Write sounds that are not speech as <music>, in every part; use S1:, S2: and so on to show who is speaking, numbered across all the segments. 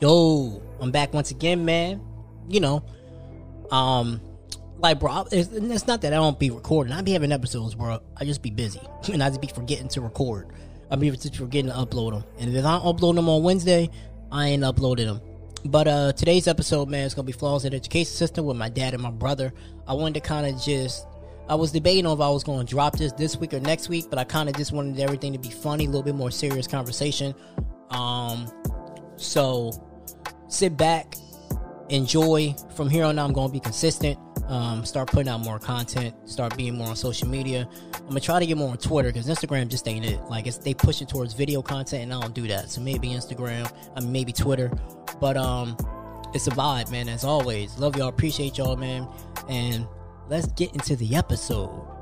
S1: Yo, I'm back once again, man. You know, um, like, bro, it's, it's not that I don't be recording. I be having episodes where I just be busy <laughs> and I just be forgetting to record. I be forgetting to upload them. And if I upload them on Wednesday, I ain't uploading them. But uh today's episode, man, is gonna be flaws in the education system with my dad and my brother. I wanted to kind of just I was debating on if I was going to drop this this week or next week, but I kind of just wanted everything to be funny, a little bit more serious conversation. Um, so sit back, enjoy. From here on out, I'm going to be consistent. Um, start putting out more content. Start being more on social media. I'm gonna try to get more on Twitter because Instagram just ain't it. Like it's they push it towards video content, and I don't do that. So maybe Instagram, I mean maybe Twitter, but um, it's a vibe, man. As always, love y'all, appreciate y'all, man, and let's get into the episode.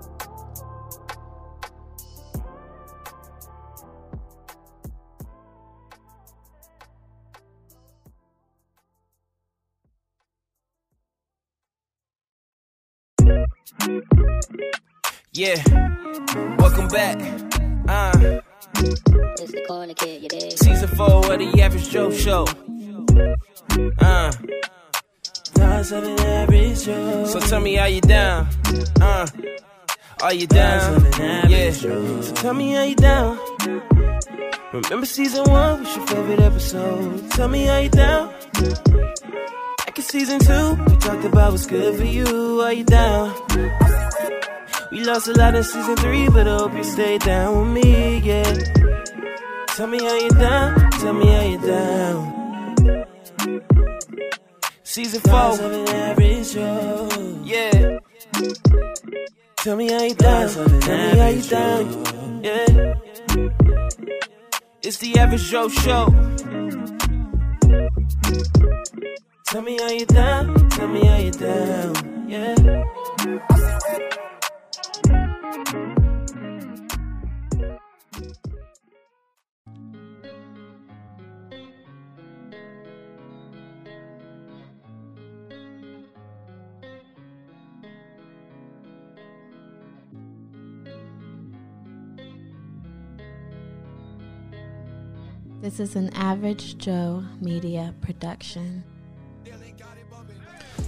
S2: Yeah, welcome back. Uh,
S3: It's the corner kid, you dig?
S2: season four of the Average Joe Show. Uh, so tell me how you down. Uh, are you down? Yeah. So tell me how you down. Remember season one was your favorite episode. Tell me how you down. Back in season two, we talked about what's good for you. Are you down? We lost a lot in season three, but I hope you stay down with me, yeah. Tell me how you down, tell me how you down. Season four, yeah. Tell me how you down, tell me how you down, yeah. It's the average Joe show. Tell me how you down, tell me how you down, yeah.
S4: This is an Average Joe Media production.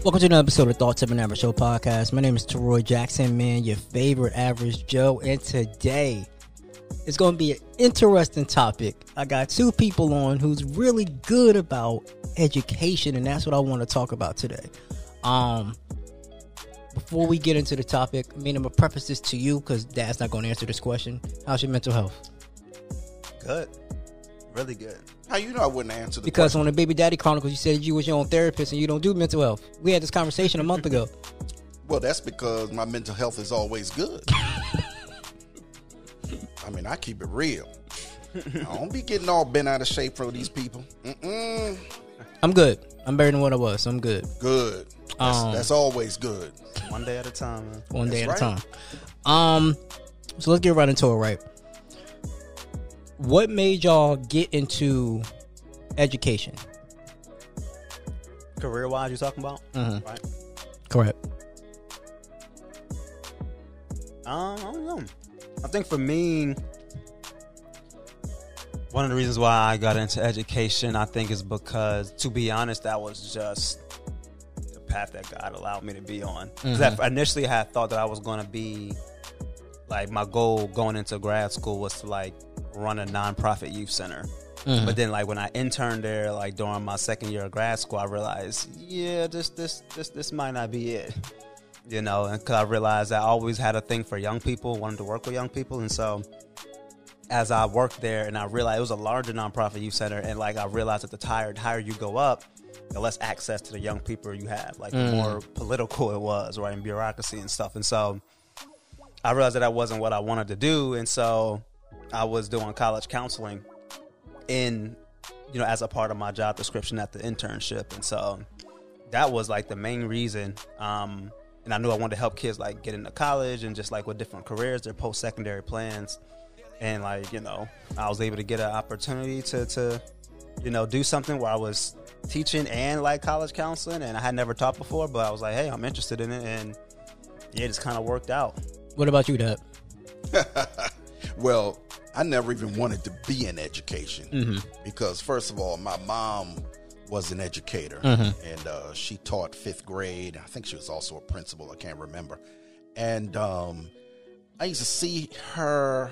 S1: Welcome to another episode of Thoughts of an Average Show podcast. My name is Teroy Jackson, man, your favorite average Joe, and today it's going to be an interesting topic. I got two people on who's really good about education, and that's what I want to talk about today. Um, before we get into the topic, I mean, I'm gonna preface this to you because Dad's not going to answer this question. How's your mental health?
S5: Good. Really good. How you know I wouldn't answer the
S1: Because
S5: question?
S1: on the Baby Daddy Chronicles, you said you was your own therapist and you don't do mental health. We had this conversation a month ago. <laughs>
S5: Well, that's because my mental health is always good. <laughs> I mean, I keep it real. I don't be getting all bent out of shape for these people. Mm-mm.
S1: I'm good. I'm better than what I was. So I'm good.
S5: Good. That's,
S1: Um,
S5: that's always good.
S6: One day at a time, man.
S1: one day at
S5: That's
S1: a time. Um, so let's get right into it. Right, what made y'all get into education?
S6: Career wise, you're talking about?
S1: Mm-hmm.
S6: Right.
S1: Correct.
S6: Um, I don't know. I think for me, one of the reasons why I got into education, I think, is because, to be honest, that was just the path that God allowed me to be on. 'Cause
S1: Mm-hmm.
S6: I initially, I had thought that I was going to be like my goal going into grad school was to like run a nonprofit youth center.
S1: Mm-hmm.
S6: But then, like when I interned there, like during my second year of grad school, I realized, yeah, this this this this might not be it. You know, and cause I realized I always had a thing for young people, wanted to work with young people, and so as I worked there, and I realized it was a larger nonprofit youth center, and like I realized that the higher higher you go up, the less access to the young people you have. Like the more political it was, right, and bureaucracy and stuff, and so I realized that that wasn't what I wanted to do, and so I was doing college counseling in you know as a part of my job description at the internship. And so that was like the main reason um and i knew i wanted to help kids like get into college and just like with different careers their post-secondary plans. And like you know i was able to get an opportunity to to you know do something where i was teaching and like college counseling and i had never taught before but i was like hey i'm interested in it. And yeah, it just kind of worked out.
S1: What about you, Dad? <laughs>
S5: Well, I never even wanted to be in education
S1: Mm-hmm.
S5: because, first of all, my mom was an educator, and uh, she taught fifth grade. I think she was also a principal. I can't remember. And um, I used to see her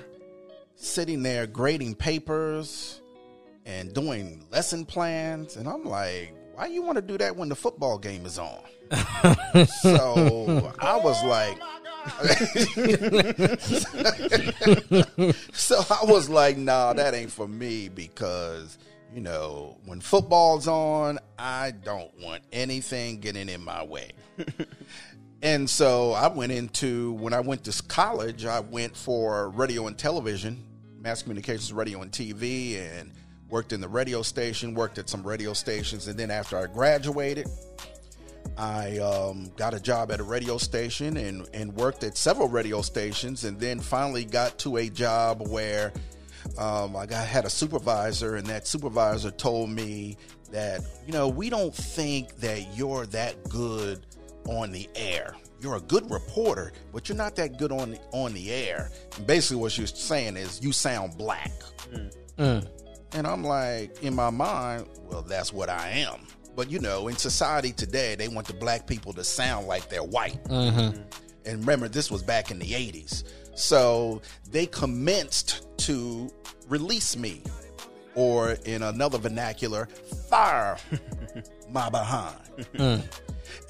S5: sitting there grading papers and doing lesson plans, and I'm like, why do you want to do that when the football game is on? <laughs> so I was like. <laughs> so I was like, nah, that ain't for me because, you know, when football's on, I don't want anything getting in my way. <laughs> and so I went into, when I went to college, I went for radio and television, mass communications, radio and TV, and worked in the radio station, worked at some radio stations. And then after I graduated, I um, got a job at a radio station and, and worked at several radio stations, and then finally got to a job where um, I got had a supervisor, and that supervisor told me that you know we don't think that you're that good on the air. You're a good reporter, but you're not that good on the, on the air. And basically, what she was saying is you sound black. And I'm like, in my mind, well, that's what I am. But you know, in society today, they want the black people to sound like they're white. Mm-hmm. And remember, this was back in the 80s. So they commenced to release me, or in another vernacular, fire <laughs> my behind. Mm.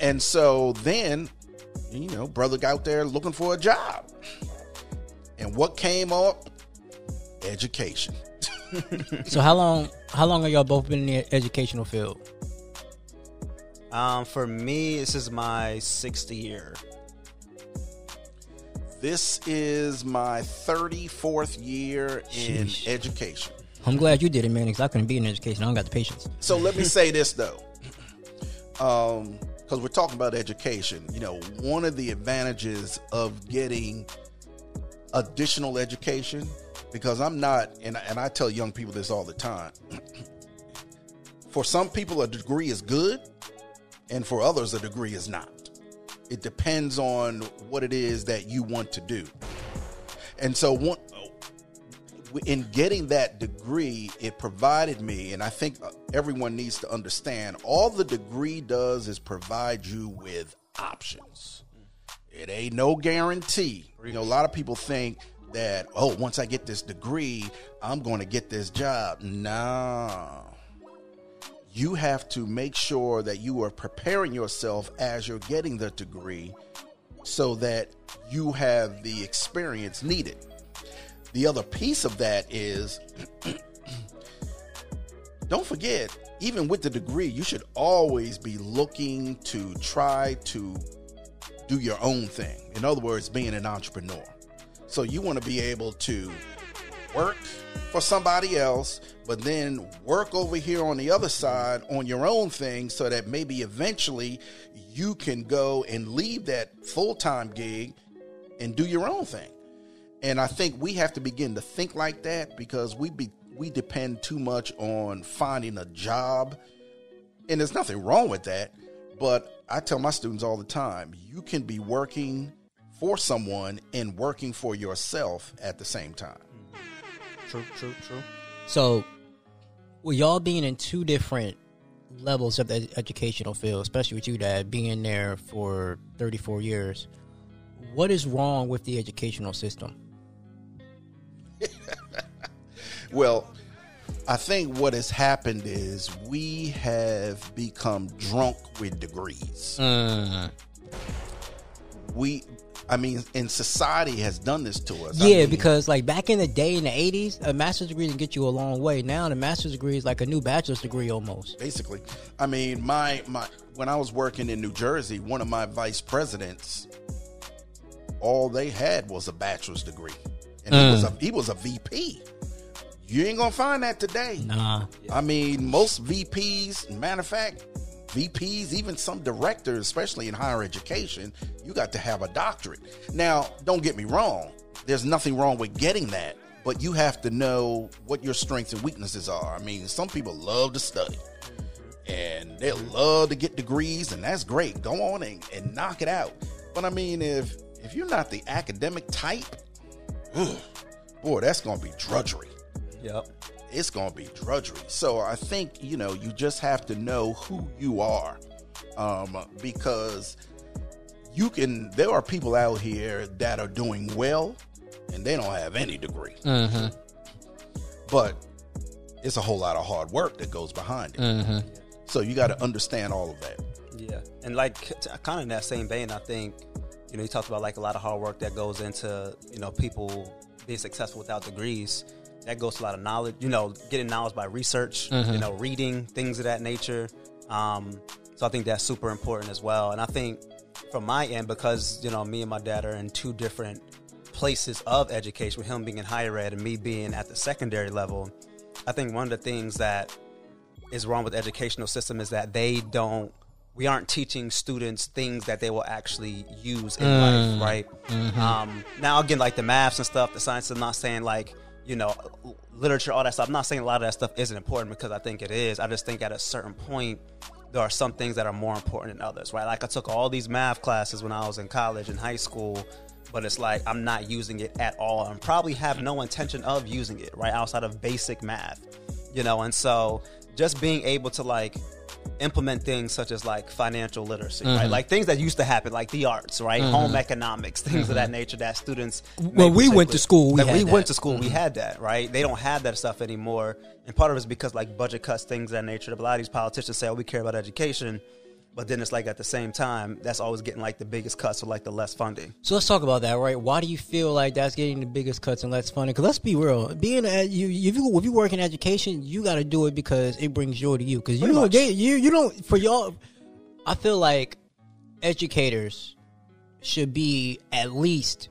S5: And so then, you know, brother got out there looking for a job. And what came up? Education. <laughs>
S1: So how long? How long are y'all both been in the educational field?
S6: Um, for me, this is my sixth year.
S5: This is my 34th year in
S1: Sheesh.
S5: education.
S1: I'm glad you did it, man, because I couldn't be in education. I don't got the patience.
S5: So let me say <laughs> this though. Um, because we're talking about education, you know, one of the advantages of getting additional education, because I'm not, and, and I tell young people this all the time. <clears throat> for some people, a degree is good, and for others, a degree is not. It depends on what it is that you want to do. And so, one, in getting that degree, it provided me, and I think uh, everyone needs to understand all the degree does is provide you with options. It ain't no guarantee. You know, a lot of people think that, oh, once I get this degree, I'm going to get this job. No. You have to make sure that you are preparing yourself as you're getting the degree so that you have the experience needed. The other piece of that is <clears throat> don't forget, even with the degree, you should always be looking to try to do your own thing. In other words, being an entrepreneur. So you want to be able to work for somebody else, but then work over here on the other side on your own thing so that maybe eventually you can go and leave that full time gig and do your own thing. And I think we have to begin to think like that because we be we depend too much on finding a job. And there's nothing wrong with that, but I tell my students all the time, you can be working for someone and working for yourself at the same time.
S6: True, true, true.
S1: So, with y'all being in two different levels of the educational field, especially with you, Dad, being there for 34 years, what is wrong with the educational system? <laughs>
S5: Well, I think what has happened is we have become drunk with degrees. Mm. We, I mean, and society has done this to us. I
S1: Yeah,
S5: mean,
S1: because like back in the day in the 80s, a master's degree can get you a long way. Now, the master's degree is like a new bachelor's degree almost.
S5: basically, I mean, my my when I was working in New Jersey, one of my vice presidents, all they had was a bachelor's degree, and he was mm. a he was a VP. You ain't gonna find that today.
S1: Nah.
S5: I mean, most VPs, matter of fact, VPs, even some directors, especially in higher education, you got to have a doctorate. Now, don't get me wrong, there's nothing wrong with getting that, but you have to know what your strengths and weaknesses are. I mean, some people love to study and they love to get degrees, and that's great. Go on and, and knock it out. But I mean, if if you're not the academic type, ugh, boy, that's gonna be drudgery.
S6: Yep.
S5: It's going to be drudgery. So I think, you know, you just have to know who you are um, because you can, there are people out here that are doing well and they don't have any degree. But it's a whole lot of hard work that goes behind it. So you got to understand all of that.
S6: Yeah, and like kind of in that same vein, I think you know you talked about like a lot of hard work that goes into you know people being successful without degrees. That goes to a lot of knowledge, you know, getting knowledge by research, you know, reading things of that nature. Um, so I think that's super important as well. And I think from my end, because you know, me and my dad are in two different places of education, with him being in higher ed and me being at the secondary level, I think one of the things that is wrong with the educational system is that they don't we aren't teaching students things that they will actually use in life right um, now again like the maths and stuff the science i'm not saying like you know literature all that stuff. I'm not saying a lot of that stuff isn't important because i think it is. I just think at a certain point there are some things that are more important than others right? Like i took all these math classes when i was in college and high school but it's like i'm not using it at all. And probably have no intention of using it right outside of basic math you know? And so just being able to like implement things such as like financial literacy right? Like things that used to happen like the arts right? Home economics things of that nature that students
S1: When we went to school, we
S6: we
S1: that. Mm-hmm.
S6: went to school we had that right? They don't have that stuff anymore. And part of it is because like budget cuts things of that nature. A lot of these politicians say oh we care about education but then it's like at the same time that's always getting like the biggest cuts or like the less funding
S1: So let's talk about that, right? Why do you feel like that's getting the biggest cuts and less funding? Because let's be real, being a, you, if you if you work in education, you got to do it because it brings joy to you. Because you get you you don't for y'all. I feel like educators should be at least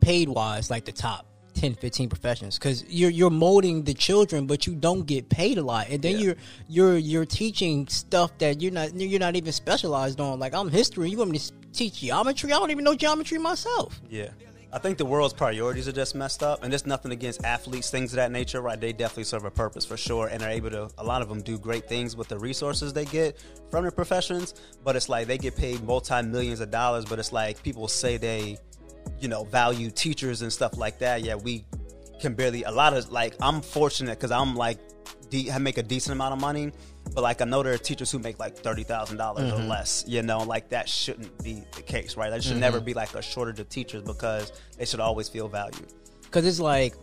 S1: paid wise like the top 10 15 professions because you're you're molding the children but you don't get paid a lot and then
S6: Yeah.
S1: you're you're you're teaching stuff that you're not you're not even specialized on like i'm history you want me to teach geometry i don't even know geometry myself
S6: Yeah. I think the world's priorities are just messed up, and there's nothing against athletes, things of that nature, right? They definitely serve a purpose for sure, and are able to, a lot of them do great things with the resources they get from their professions, but it's like they get paid multi millions of dollars, but it's like people say they, you know, value teachers and stuff like that. Yeah, we can barely, a lot of, like, I'm fortunate because I'm like, de- I make a decent amount of money, but like I know there are teachers who make like thirty thousand dollars or mm-hmm. less. You know, like that shouldn't be the case, right? That should never mm-hmm. be like a shortage of teachers because they should always feel valued.
S1: because it's like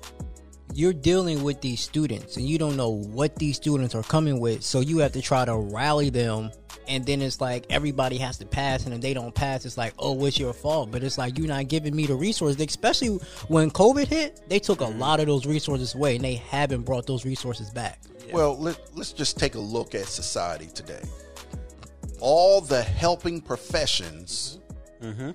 S1: you're dealing with these students and you don't know what these students are coming with so you have to try to rally them. And then it's like everybody has to pass and if they don't pass it's like oh it's your fault. But it's like you're not giving me the resources. Especially when covid hit they took a mm-hmm. lot of those resources away and they haven't brought those resources back.
S5: Well, let, let's just take a look at society today. All the helping professions mm-hmm.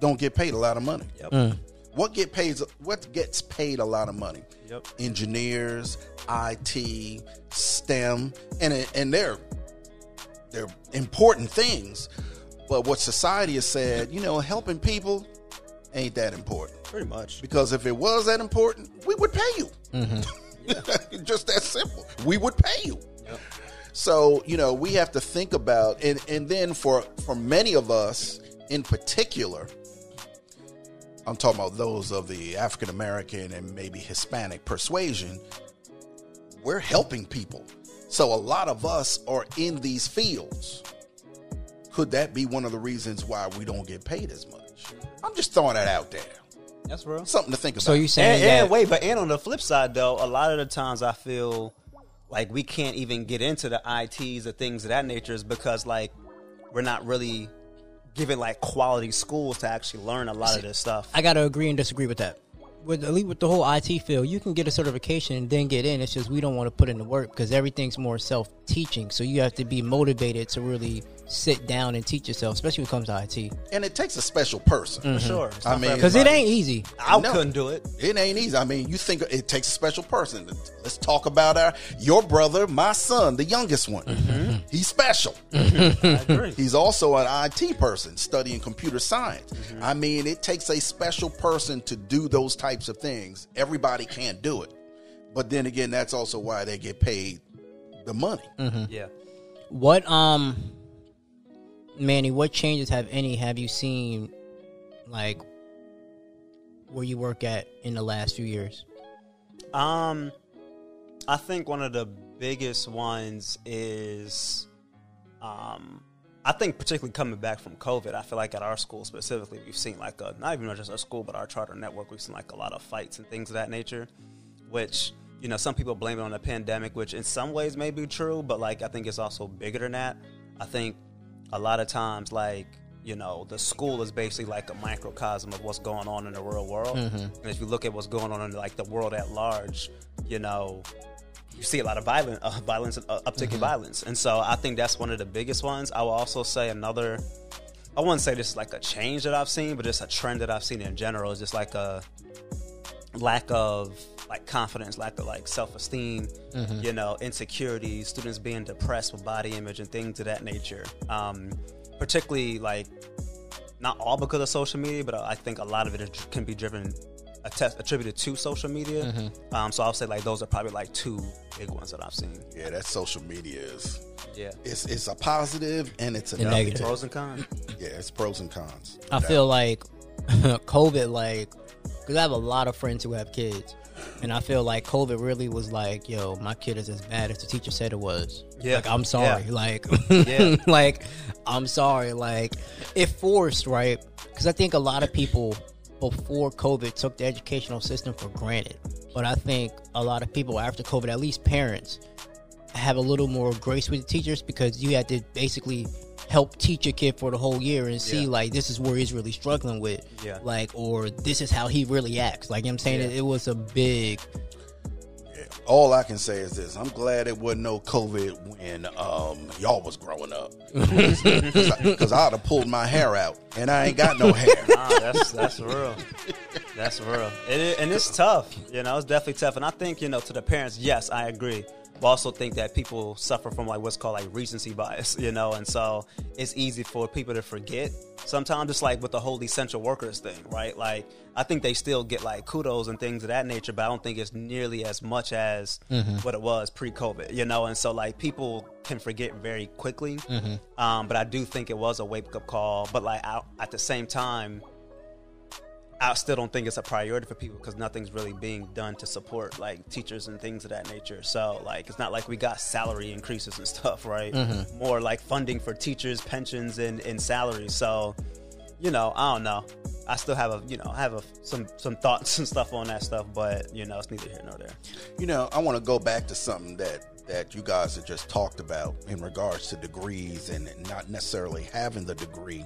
S5: don't get paid a lot of money.
S6: Yep. Mm.
S5: What get paid? What gets paid a lot of money?
S6: Yep.
S5: Engineers, IT, STEM, and and they're they're important things. But what society has said, you know, helping people ain't that important.
S6: Pretty much.
S5: Because if it was that important, we would pay you. Mm-hmm. <laughs> Just that simple. We would pay you. So, you know, we have to think about and and then for for many of us in particular, I'm talking about those of the African American and maybe Hispanic persuasion, we're helping people. So a lot of us are in these fields. Could that be one of the reasons why we don't get paid as much? I'm just throwing that out there.
S6: That's real.
S5: Something to think about.
S1: so you saying
S6: And,
S1: that
S6: and wait, but and on the flip side though, a lot of the times I feel like we can't even get into the ITs or things of that nature is because like we're not really given like quality schools to actually learn a lot of this stuff.
S1: I gotta agree and disagree with that. With at least with the whole IT field, you can get a certification and then get in. It's just we don't want to put in the work because everything's more self teaching. So you have to be motivated to really sit down and teach yourself, especially when it comes to IT.
S5: and it takes a special person. Mm-hmm.
S6: For sure.
S5: I mean,
S1: Because it ain't easy.
S6: I
S5: No.
S6: couldn't do it.
S5: It ain't easy. I mean, you think it takes a special person. Let's talk about our your brother, my son, the youngest one. Mm-hmm. He's special. <laughs>
S6: I agree.
S5: He's also an IT person studying computer science. Mm-hmm. I mean, it takes a special person to do those types of things. Everybody can't do it. But then again, that's also why they get paid the money.
S6: yeah.
S1: What um, Manny? What changes have any have you seen, like where you work at in the last few years?
S6: Um, I think one of the biggest ones is, um, I think particularly coming back from COVID, I feel like at our school specifically, we've seen like a not even just our school, but our charter network, we've seen like a lot of fights and things of that nature, which you know some people blame it on the pandemic, which in some ways may be true, but like I think it's also bigger than that. I think a lot of times like you know the school is basically like a microcosm of what's going on in the real world and if you look at what's going on in like the world at large you know you see a lot of violent, uh, violence, uh, uptick in violence, and so I think that's one of the biggest ones. I will also say another. I wouldn't say this is like a change that I've seen, but just a trend that I've seen in general is just like a lack of like confidence, lack of like self esteem, you know, insecurity, students being depressed with body image and things of that nature. Um, particularly like not all because of social media, but I think a lot of it is, can be driven attest, attributed to social media. Um, so I'll say like those are probably like two big ones that I've seen.
S5: Yeah, that social media is
S6: Yeah,
S5: it's it's a positive and it's a
S1: And
S5: negative.
S1: negative.
S6: pros and cons. <laughs>
S5: Yeah, it's pros and cons.
S1: I feel like <laughs> COVID, like, because I have a lot of friends who have kids, and I feel like COVID really was like, yo, my kid is as bad as the teacher said it was.
S6: Yeah.
S1: Like, I'm sorry.
S6: Yeah.
S1: Like,
S6: Yeah. <laughs>
S1: like, I'm sorry. Like, it forced, right? Because I think a lot of people before COVID took the educational system for granted. But I think a lot of people after COVID, at least parents, have a little more grace with the teachers because you had to basically help teach a kid for the whole year and see
S6: Yeah.
S1: like this is where he's really struggling with
S6: Yeah.
S1: like or this is how he really acts like you know what i'm saying
S6: Yeah.
S1: it, it was a big
S5: All I can say is this: I'm glad it wasn't no COVID when um, y'all was growing up, <laughs> because I'd have pulled my hair out, and I ain't got no hair. <laughs>
S6: Nah, that's that's real. That's real. It, is- and it's tough. You know, it's definitely tough. And I think you know, to the parents, yes, I agree. Also think that people suffer from like what's called like recency bias. You know, and so it's easy for people to forget. Sometimes it's like with the whole essential workers thing, right? Like I think they still get like kudos and things of that nature, but I don't think it's nearly as much as what it was pre-COVID. You know, and so like people can forget very quickly. Um, but I do think it was a wake up call. But like I, at the same time. I still don't think it's a priority for people because nothing's really being done to support like teachers and things of that nature. So like it's not like we got salary increases and stuff, right? Mm-hmm. More like funding for teachers, pensions, and, and salaries. So you know, I don't know. I still have a you know I have a, some some thoughts <laughs> and stuff on that stuff, but you know it's neither here nor there.
S5: You know, I want to go back to something that that you guys have just talked about in regards to degrees and not necessarily having the degree.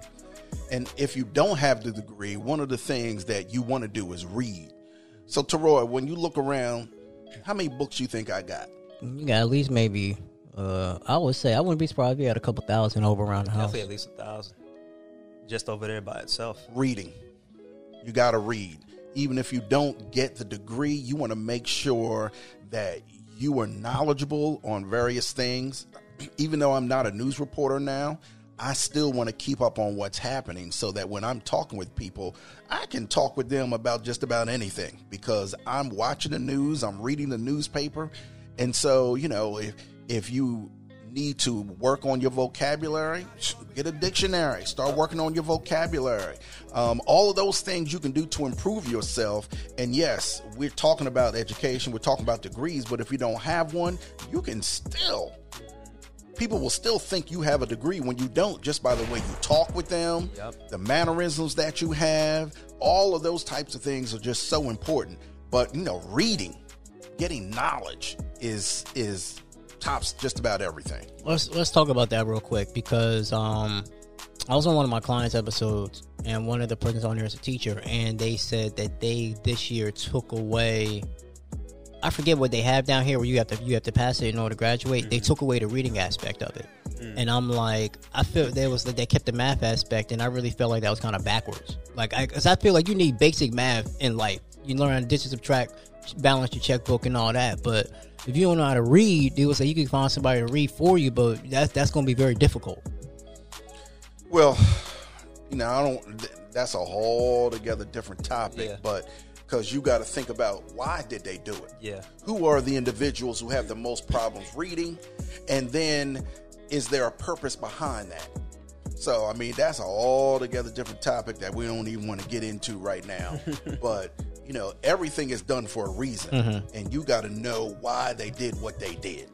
S5: And if you don't have the degree, one of the things that you want to do is read. So, Teroy, when you look around, how many books you think I got?
S1: you got at least maybe uh i would say i wouldn't be surprised if you had a couple thousand over around the house
S6: Definitely at least a thousand, just over there by itself.
S5: reading. You got to read. Even if you don't get the degree, you want to make sure that you are knowledgeable on various things. <clears throat> Even though I'm not a news reporter now, I still want to keep up on what's happening so that when I'm talking with people, I can talk with them about just about anything because I'm watching the news, I'm reading the newspaper. And so, you know, if if you need to work on your vocabulary, get a dictionary, start working on your vocabulary. Um, all of those things you can do to improve yourself. And yes, we're talking about education, we're talking about degrees, but if you don't have one, you can still. People will still think you have a degree when you don't, just by the way you talk with them,
S6: Yep.
S5: the mannerisms that you have. All of those types of things are just so important. But you know, reading, getting knowledge is is tops just about everything.
S1: let's let's talk about that real quick because um I was on one of my clients' episodes and one of the persons on there is a teacher and they said that they this year took away I forget what they have down here where you have to you have to pass it in order to graduate. They mm-hmm. took away the reading aspect of it. Mm. And I'm like, I feel there was like they kept the math aspect, and I really felt like that was kind of backwards. Like, I, cause I feel like you need basic math in life. You learn how to addition, subtract, balance your checkbook, and all that. But if you don't know how to read, they will say you can find somebody to read for you, but that's that's going to be very difficult.
S5: Well, you know, I don't. That's a whole together different topic,
S6: Yeah.
S5: but because you got to think about why did they do it?
S6: Yeah.
S5: Who are the individuals who have the most problems reading, and then is there a purpose behind that? So, I mean, that's a altogether different topic that we don't even want to get into right now. <laughs> but you know, everything is done for a reason, mm-hmm. and you got to know why they did what they did.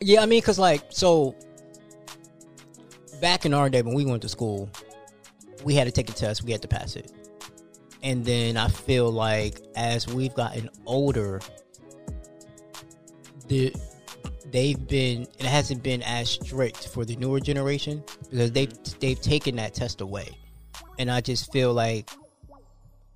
S1: Yeah, I mean, cause like so, back in our day when we went to school, we had to take a test, we had to pass it, and then I feel like as we've gotten older, the they've been it hasn't been as strict for the newer generation because they've they've taken that test away, and I just feel like.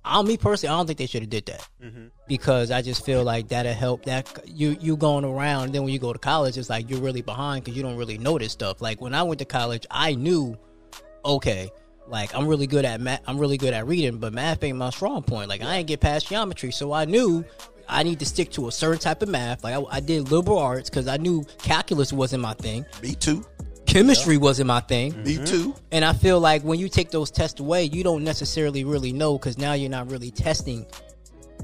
S1: I, me personally, I don't think they should have did that mm-hmm. because I just feel like that'll help. That you you going around, then when you go to college, it's like you're really behind because you don't really know this stuff. Like when I went to college, I knew, okay, like I'm really good at math. I'm really good at reading, but math ain't my strong point. Like I ain't get past geometry, so I knew I need to stick to a certain type of math. Like I, I did liberal arts because I knew calculus wasn't my thing,
S5: Me too.
S1: chemistry wasn't my thing.
S5: Me mm-hmm. too.
S1: And I feel like when you take those tests away, you don't necessarily really know because now you're not really testing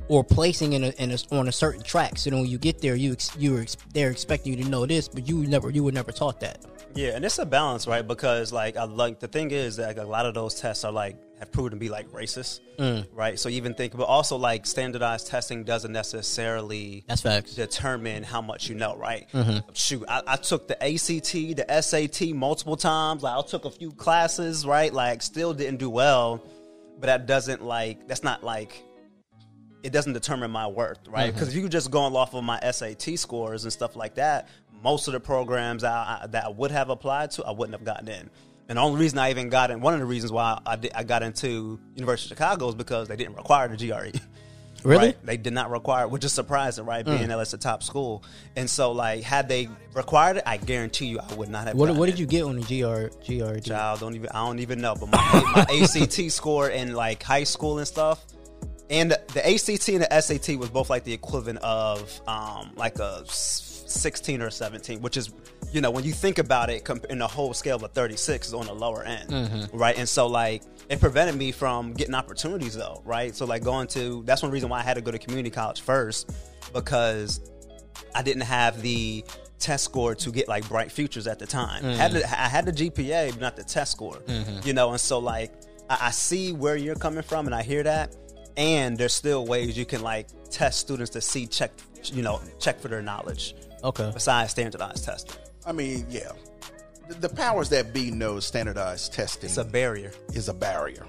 S1: or placing in a, in a on a certain track. So then when you get there, you ex, you ex, they're expecting you to know this, but you never you were never taught that.
S6: Yeah, and it's a balance, right? Because like, I like the thing is that like, a lot of those tests are like have proven to be like racist,
S1: Mm.
S6: right? So even think, but also like standardized testing doesn't necessarily
S1: That's facts.
S6: determine how much you know, right?
S1: Mm-hmm.
S6: Shoot, I, I took the ACT, the SAT multiple times. Like I took a few classes, right? Like still didn't do well, but that doesn't like that's not like it doesn't determine my worth, right? Mm-hmm. Because if you just going off of my SAT scores and stuff like that, most of the programs I, I, that I would have applied to, I wouldn't have gotten in. And the only reason I even got in, one of the reasons why I, did, I got into University of Chicago is because they didn't require the GRE. <laughs>
S1: Really?
S6: Right? They did not require, which is surprising, right? Being that it's a top school, and so like had they required it, I guarantee you, I would not have.
S1: What what did you get on the GR GRE?
S6: Child, don't even I don't even know. But my, my ACT score in like high school and stuff, and the, ACT and the SAT was both like the equivalent of um like a sixteen or seventeen, which is you know when you think about it comp- in the whole scale of thirty six is on the lower end, mm-hmm. right? And so like it prevented me from getting opportunities though, right? So like going to that's one reason why I had to go to community college first because I didn't have the test score to get like bright futures at the time. Mm. Had the, I had the GPA, but not the test score. Mm-hmm. You know, and so like I, I see where you're coming from, and I hear that. And there's still ways you can like test students to see check, you know, check for their knowledge
S1: Okay.
S6: besides standardized testing.
S5: I mean, yeah. The, the powers that be know standardized testing
S6: It's a barrier.
S5: is a barrier.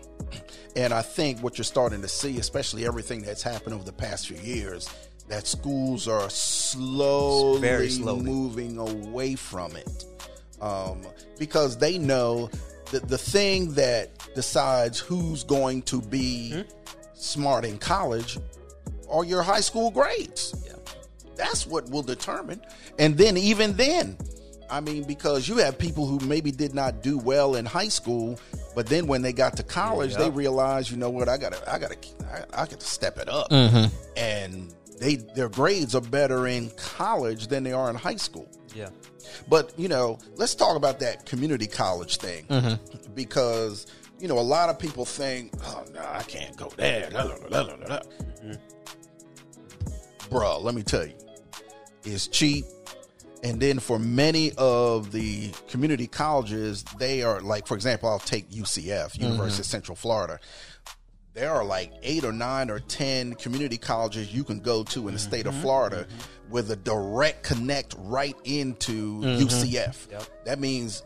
S5: And I think what you're starting to see, especially everything that's happened over the past few years, that schools are slowly,
S6: Very slowly.
S5: moving away from it. Um, because they know that the thing that decides who's going to be
S6: Hmm?
S5: Smart in college or your high school grades.
S6: Yeah.
S5: That's what will determine. And then, even then, I mean, because you have people who maybe did not do well in high school, but then when they got to college,
S6: Yeah.
S5: they realized, you know what, I gotta, I gotta, I, I got to step it up, mm-hmm. and they their grades are better in college than they are in high school.
S6: Yeah.
S5: But you know, let's talk about that community college thing mm-hmm. because you know a lot of people think, "Oh no, I can't go there." La, la, la, la. Mm-hmm. Bruh, let me tell you, it's cheap. And then for many of the community colleges, they are like, for example, I'll take UCF, mm-hmm. University of Central Florida. There are like eight or nine or ten community colleges you can go to in the mm-hmm. state of Florida with a direct connect right into UCF. That means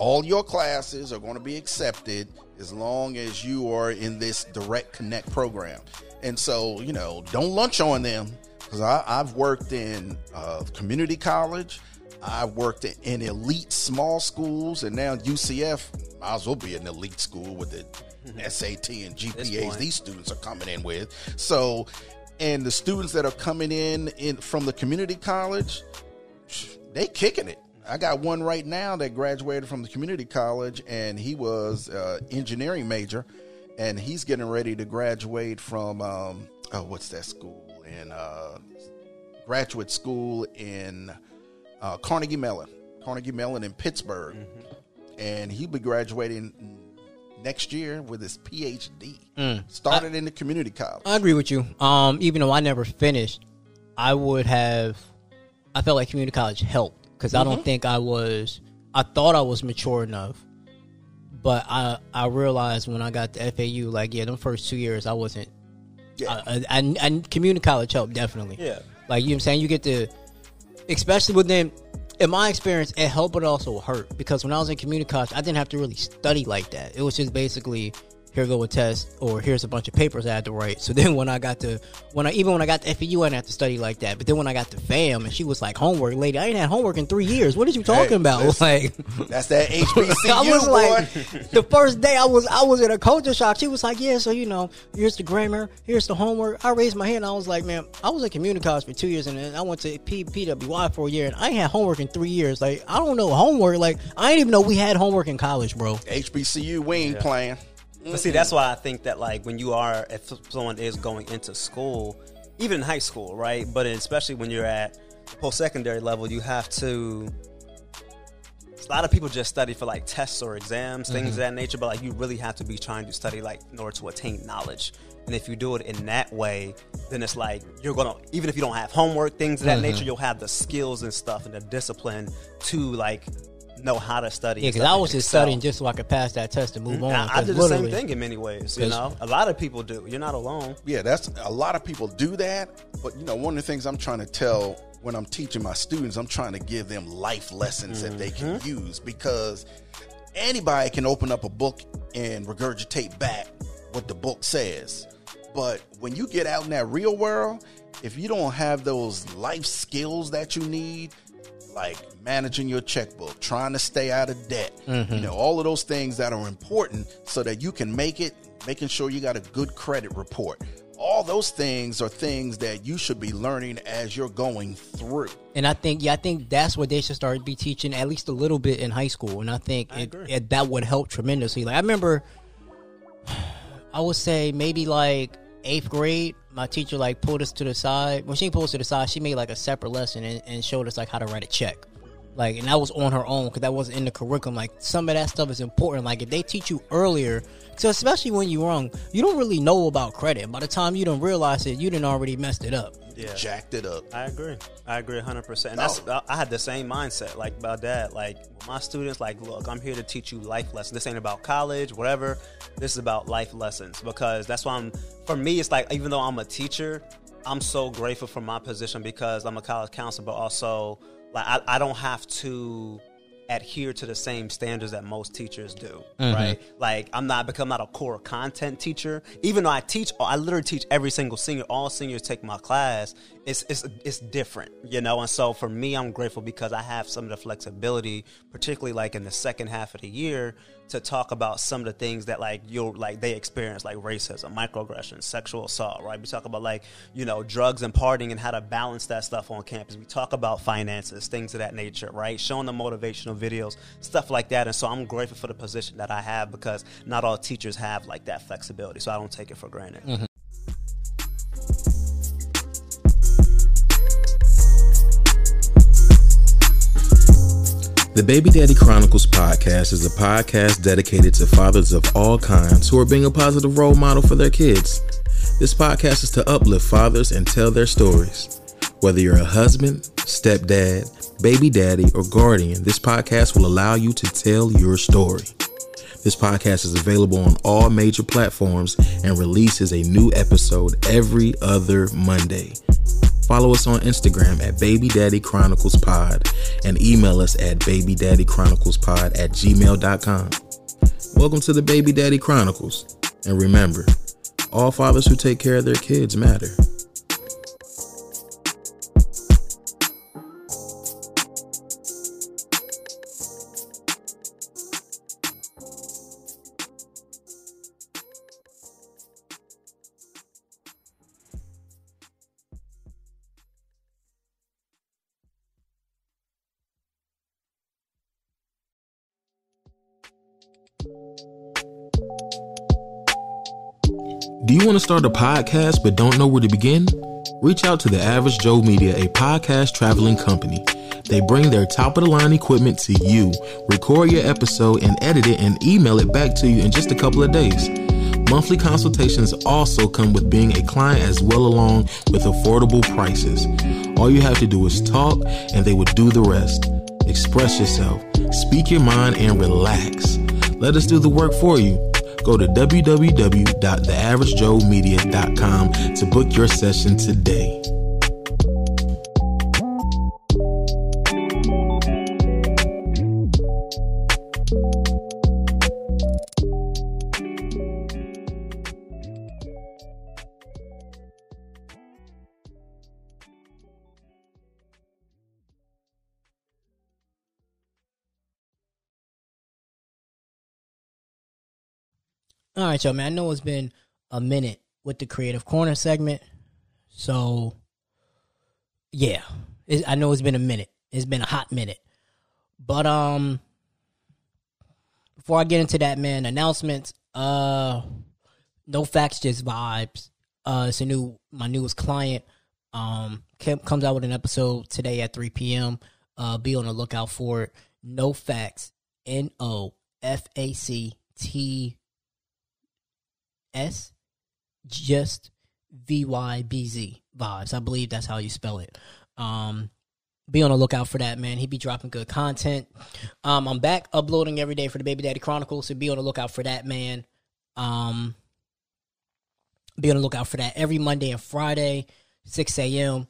S5: all your classes are going to be accepted as long as you are in this direct connect program. And so, you know, don't lunch on them because I've worked in uh, community college. I've worked in, in elite small schools, and now UCF might as well be an elite school with the <laughs> SAT and GPAs these students are coming in with. So, and the students that are coming in, in from the community college, they kicking it. I got one right now that graduated from the community college, and he was uh, engineering major, and he's getting ready to graduate from um, oh, what's that school in uh, graduate school in uh, Carnegie Mellon, Carnegie Mellon in Pittsburgh, and he'll be graduating next year with his PhD. Started in the community college.
S1: I agree with you. Um, even though I never finished, I would have. I felt like community college helped because I don't mm-hmm. think I was. I thought I was mature enough, But I I realized when I got to FAU, like yeah, them first two years I wasn't.
S5: Yeah.
S1: I, I, I community college helped definitely.
S6: Yeah.
S1: Like you know what I'm saying, you get to, especially with them. In my experience, it helped, but it also hurt because when I was in community college, I didn't have to really study like that. It was just basically here go a test or here's a bunch of papers I had to write. So <laughs> then when I got to when I even when I got to FAU, I didn't have to study like that. But then when I got to FAMU and she was like homework lady, I ain't had homework in three years. What are you talking
S5: Hey,
S1: about? <laughs> Like
S5: That's that HBCU, <laughs>
S1: I was
S5: boy.
S1: like, the first day I was I was in a culture shock. She was like, "Yeah, so you know, here's the grammar, here's the homework." I raised my hand. I was like, "Man, I was at community college for two years, and then I went to P- PWI for a year, and I ain't had homework in three years. Like, I don't know homework. Like, I didn't even know we had homework in college, bro.
S5: HBCU, we ain't playing.
S6: But see, that's why I think that like when you are, if someone is going into school, even in high school, right? But especially when you're at post secondary level, you have to. A lot of people just study for like tests or exams, things mm-hmm. of that nature. But like you really have to be trying to study like in order to attain knowledge. And if you do it in that way, then it's like you're gonna even if you don't have homework, things of that mm-hmm. nature, you'll have the skills and stuff and the discipline to like know how to study.
S1: Yeah, because I was just
S6: excel.
S1: studying just so I could pass that test and move mm-hmm. on.
S6: I, I
S1: 'cause
S6: did the same thing in many ways. You know, a lot of people do. You're not alone.
S5: Yeah, that's a lot of people do that. But you know, one of the things I'm trying to tell when I'm teaching my students, I'm trying to give them life lessons that they can mm-hmm. use because anybody can open up a book and regurgitate back what the book says. But when you get out in that real world, if you don't have those life skills that you need, like managing your checkbook, trying to stay out of debt, you mm-hmm. know, all of those things that are important so that you can make it, making sure you got a good credit report. All those things are things that you should be learning as you're going through.
S1: And I think, yeah, I think that's what they should start be teaching at least a little bit in high school. And I think it, it, that would help tremendously. Like I remember, <sighs> I would say maybe like eighth grade, my teacher like pulled us to the side. When she pulled us to the side, she made like a separate lesson and, and showed us like how to write a check. Like, and that was on her own because that wasn't in the curriculum. Like, some of that stuff is important. Like, if they teach you earlier, so especially when you're wrong, you don't really know about credit. By the time you don't realize it, you didn't already messed it up.
S6: Yeah.
S5: Jacked it up.
S6: I agree. I agree 100%. And that's oh. I I had the same mindset like about that. Like my students like, look, I'm here to teach you life lessons. This ain't about college, whatever. This is about life lessons because that's why I'm for me it's like even though I'm a teacher, I'm so grateful for my position because I'm a college counselor but also like I, I don't have to adhere to the same standards that most teachers do, mm-hmm. right? Like I'm not because I'm not a core content teacher. Even though I teach, I literally teach every single senior. All seniors take my class. It's it's it's different, you know. And so for me, I'm grateful because I have some of the flexibility, particularly like in the second half of the year, to talk about some of the things that like you'll like they experience, like racism, microaggressions, sexual assault, right? We talk about like you know drugs and partying and how to balance that stuff on campus. We talk about finances, things of that nature, right? Showing the motivational videos, stuff like that. And so I'm grateful for the position that I have because not all teachers have like that flexibility, so I don't take it for granted. Mm-hmm.
S7: The Baby Daddy Chronicles podcast is a podcast dedicated to fathers of all kinds who are being a positive role model for their kids. This podcast is to uplift fathers and tell their stories. Whether you're a husband, stepdad, baby daddy, or guardian, this podcast will allow you to tell your story. This podcast is available on all major platforms and releases a new episode every other Monday. Follow us on Instagram at Baby Daddy Chronicles Pod and email us at babydaddychroniclespod at gmail.com. Welcome to the Baby Daddy Chronicles. And remember, all fathers who take care of their kids matter. You want to start a podcast but don't know where to begin? Reach out to the Average Joe Media, a podcast traveling company. They bring their top of the line equipment to you, record your episode, and edit it and email it back to you in just a couple of days. Monthly consultations also come with being a client as well along with affordable prices. All you have to do is talk and they will do the rest. Express yourself, speak your mind, and relax. Let us do the work for you. Go to www.theaveragejoemedia.com to book your session today.
S1: All right, y'all, man. I know it's been a minute with the creative corner segment, so yeah, it, I know it's been a minute. It's been a hot minute, but um, before I get into that, man, announcements. Uh, no facts, just vibes. Uh, it's a new my newest client. Um, comes out with an episode today at 3 p.m. Uh, be on the lookout for it. No facts. N O F A C T S just V Y B Z vibes. I believe that's how you spell it. Um, be on the lookout for that, man. He be dropping good content. Um, I'm back uploading every day for the Baby Daddy Chronicles, so be on the lookout for that, man. Um, be on the lookout for that every Monday and Friday, 6 a.m.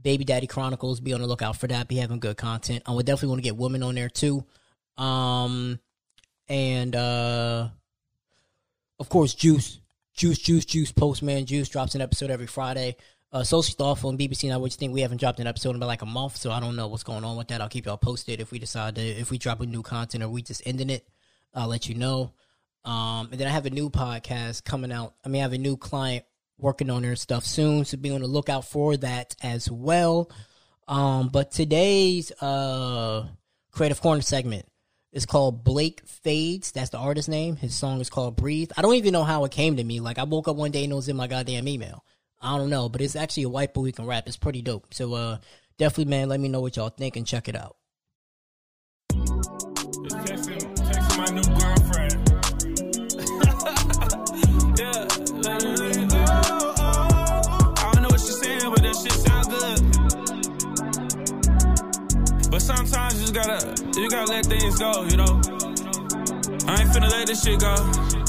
S1: Baby Daddy Chronicles. Be on the lookout for that. Be having good content. I would definitely want to get women on there too. Um, and uh, of course, Juice, Juice, Juice, Juice, Postman Juice drops an episode every Friday. Uh, Socially Thoughtful and BBC Now, which think we haven't dropped an episode in about like a month, so I don't know what's going on with that. I'll keep y'all posted if we decide to, if we drop a new content or we just ending it. I'll let you know. Um, and then I have a new podcast coming out. I mean, I have a new client working on their stuff soon, so be on the lookout for that as well. Um, but today's uh creative corner segment is called Blake Fades. That's the artist name. His song is called Breathe. I don't even know how it came to me. Like I woke up one day and it was in my goddamn email. I don't know, but it's actually a white boy who can rap. It's pretty dope. So uh definitely man, let me know what y'all think and check it out.
S2: Just gotta, you gotta let things go, you know. I ain't finna let this shit go.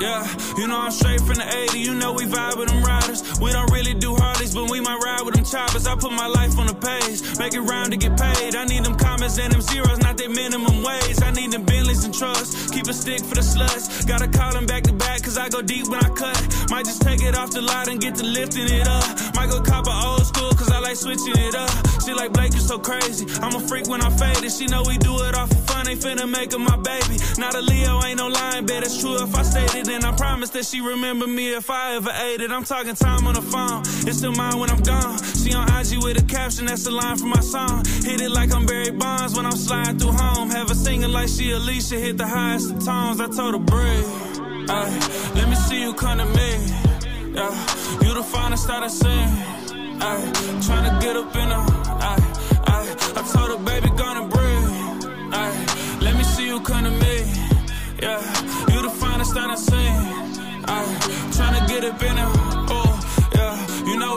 S2: Yeah, you know I'm straight from the 80, you know we vibe with them riders. We don't really do Harleys, but we might ride with them choppers. I put my life on the page, make it round to get paid. I need them commas and them zeros, not their minimum wage. I need them Bentleys and trucks, keep a stick for the sluts. Gotta call them back to back, cause I go deep when I cut. Might just take it off the lot and get to lifting it up. Might go cop a old school, cause I like switching it up. She like Blake, you so crazy. I'm a freak when I'm faded. She know we do it off for fun, ain't finna make her my baby. Not a Leo, ain't no lying, bet it's true if I stated and I promise that she remember me if I ever ate it. I'm talking time on the phone. It's still mine when I'm gone. She on IG with a caption, that's the line from my song. Hit it like I'm Barry Bonds when I'm sliding through home. Have her singing like she Alicia, hit the highest of tones. I told her breathe. Ay, let me see you come to me. Yeah, you the finest I've seen. Ay, tryna get up in her. Ay, ay, I told her baby gonna breathe. Ay, let me see you come to me. Yeah, finest I've seen. Ay, tryna get up in her.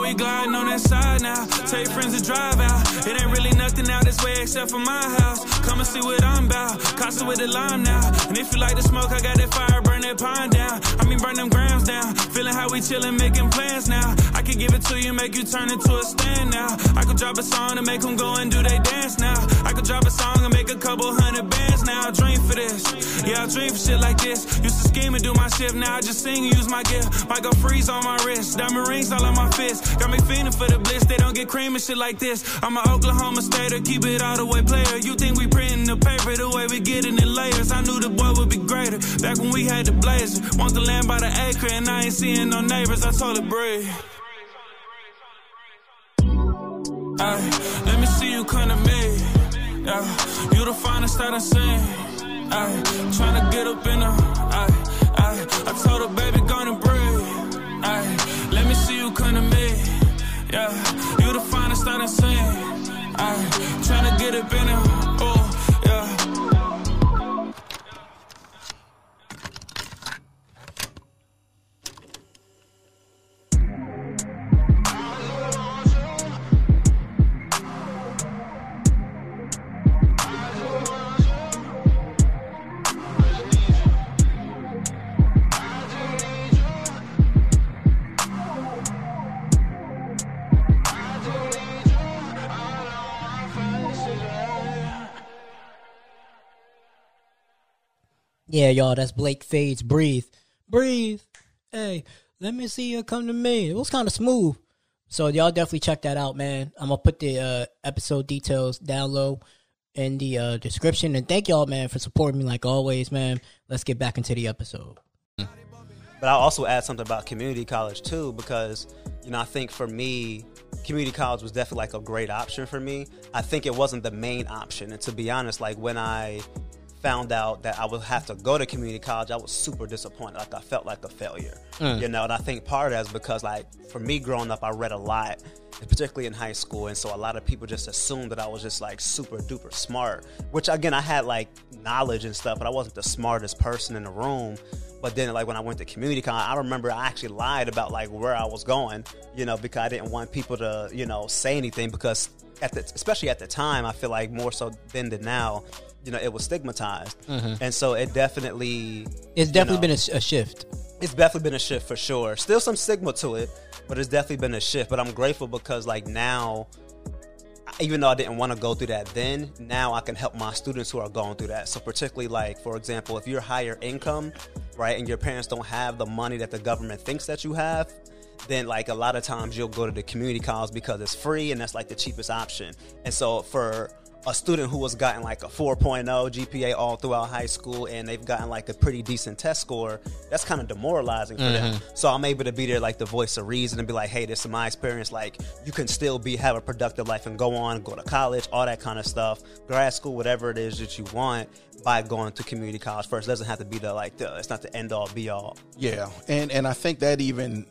S2: We gliding on that side now. Tell your friends to drive out. It ain't really nothing out this way except for my house. Come and see what I'm about. Casa with the lime now. And if you like the smoke, I got that fire, burn that pine down. I mean, burn them grams down. Feeling how we chillin', making plans now. I can give it to you, make you turn into a stand now. I could drop a song and make them go and do they dance now. I could drop a song and make a couple hundred bands now. I dream for this. Yeah, I dream for shit like this. Used to scheme and do my shift. Now I just sing and use my gift. Might go freeze on my wrist. Diamond rings all on my fist. Got me feeling for the bliss. They don't get cream and shit like this. I'm an Oklahoma stater. Keep it all the way player. You think we printing the paper the way we get it in layers. I knew the boy would be greater. Back when we had the blazer. Want the land by the acre and I ain't seeing no neighbors. I told her breathe. Ay, let me see you come to me. Yeah, you the finest that I seen. Ay, tryna get up in. Ay, ay, I told her baby gonna breathe. Ay, let me see you come to me. Yeah, you the finest that I seen. Ay, tryna get up in her. Yeah,
S1: y'all, that's Blake Fades. Breathe. Breathe. Hey, let me see you come to me. It was kind of smooth. So y'all definitely check that out, man. I'm gonna put the uh, episode details down low in the uh, description. And thank y'all, man, for supporting me like always, man. Let's get back into the episode.
S6: But I'll also add something about community college too, because you know I think for me, community college was definitely like a great option for me. I think it wasn't the main option, and to be honest, like when I found out that I would have to go to community college, I was super disappointed. Like I felt like a failure, mm. you know. And I think part of that is because like for me growing up, I read a lot, particularly in high school, and so a lot of people just assumed that I was just like super duper smart. Which again, I had like knowledge and stuff, but I wasn't the smartest person in the room. But then, like when I went to community college, I remember I actually lied about like where I was going, you know, because I didn't want people to, you know, say anything because at the, especially at the time, I feel like more so then than now, you know, it was stigmatized, uh-huh. and so it definitely,
S1: It's definitely
S6: know,
S1: been a, a shift.
S6: it's definitely been a shift for sure. Still some stigma to it, but it's definitely been a shift. But I'm grateful because like now, even though I didn't want to go through that then, now I can help my students who are going through that. So particularly like, for example, if you're higher income, right, and your parents don't have the money that the government thinks that you have, then like a lot of times you'll go to the community college because it's free and that's like the cheapest option. And so for a student who has gotten like a 4.0 GPA all throughout high school and they've gotten like a pretty decent test score, that's kind of demoralizing for them. Mm-hmm. So I'm able to be there like the voice of reason and be like, hey, this is my experience. Like you can still be have a productive life and go on, go to college, all that kind of stuff, grad school, whatever it is that you want by going to community college first. It doesn't have to be the like the it's not the end all be all.
S5: Yeah, and and I think that even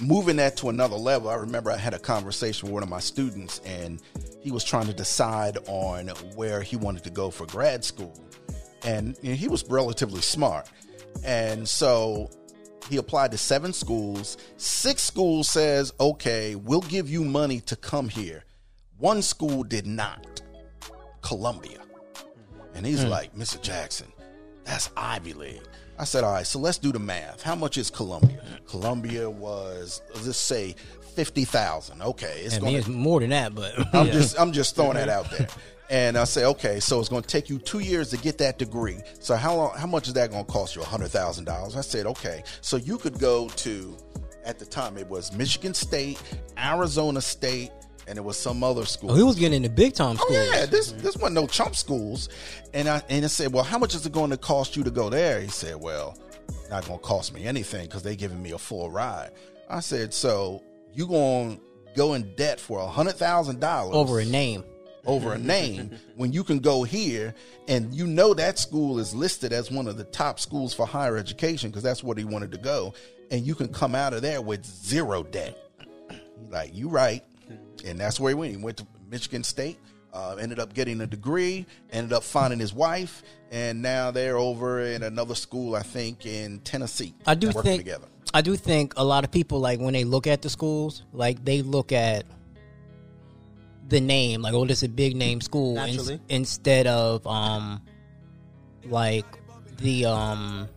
S5: moving that to another level. I remember I had a conversation with one of my students, and he was trying to decide on where he wanted to go for grad school, and he was relatively smart, and so he applied to seven schools. Six schools says, "Okay, we'll give you money to come here." One school did not, Columbia. And he's hmm. like, Mr. Jackson, that's Ivy League. I said, all right, so let's do the math. How much is Columbia? Columbia was, let's say, fifty thousand. Okay, it's
S1: I
S5: gonna,
S1: it's more than that, but
S5: I'm <laughs>
S1: yeah.
S5: just I'm just throwing that out there. <laughs> And I say, okay, so it's going to take you two years to get that degree. So how long? How much is that going to cost you? hundred thousand dollars. I said, okay, so you could go to, at the time it was Michigan State, Arizona State, and it was some other school.
S1: Oh, he was getting into big time schools.
S5: Oh yeah, this this wasn't no chump schools. And I and I said, well, how much is it going to cost you to go there? He said, well, not going to cost me anything because they giving me a full ride. I said, so you going to go in debt for a hundred thousand dollars
S1: over a name.
S5: Over a name when you can go here. And you know that school is listed as one of the top schools for higher education because that's where he wanted to go. And you can come out of there with zero debt. Like you right. And that's where he went. He went to michigan state uh, ended up getting a degree ended up finding his wife and now they're over in another school i think in tennessee
S1: I do
S5: working
S1: think
S5: together.
S1: I do think a lot of people like when they look at the schools, like they look at the name, like oh, this is a big name school,
S6: Naturally.
S1: instead of um, like the um,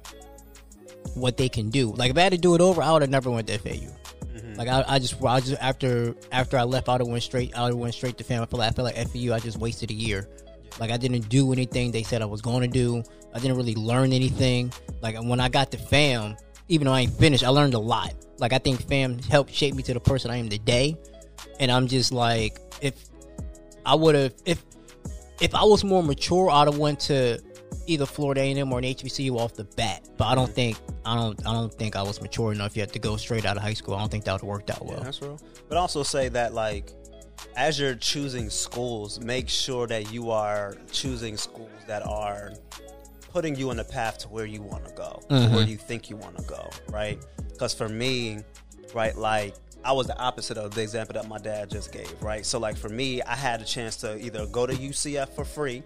S1: what they can do. Like if I had to do it over, I would have never went to FAU. Like I, I just, I just after after I left, I would have went straight, I went straight to FAMU. I feel like I feel like FAU, I just wasted a year. Like I didn't do anything they said I was going to do. I didn't really learn anything. Like when I got to FAMU, even though I ain't finished, I learned a lot. Like I think FAMU helped shape me to the person I am today. And I'm just like, if I would have, if if I was more mature, I'd have went to either Florida A&M or an HBCU off the bat. But I don't think I don't I don't think I was mature enough yet to go straight out of high school. I don't think that would have worked out well.
S6: That's real. But also say that like as you're choosing schools, make sure that you are choosing schools that are putting you on the path to where you want to go, to where mm-hmm. you think you want to go, right? Because for me, right, like I was the opposite of the example that my dad just gave, right? So like for me, I had a chance to either go to UCF for free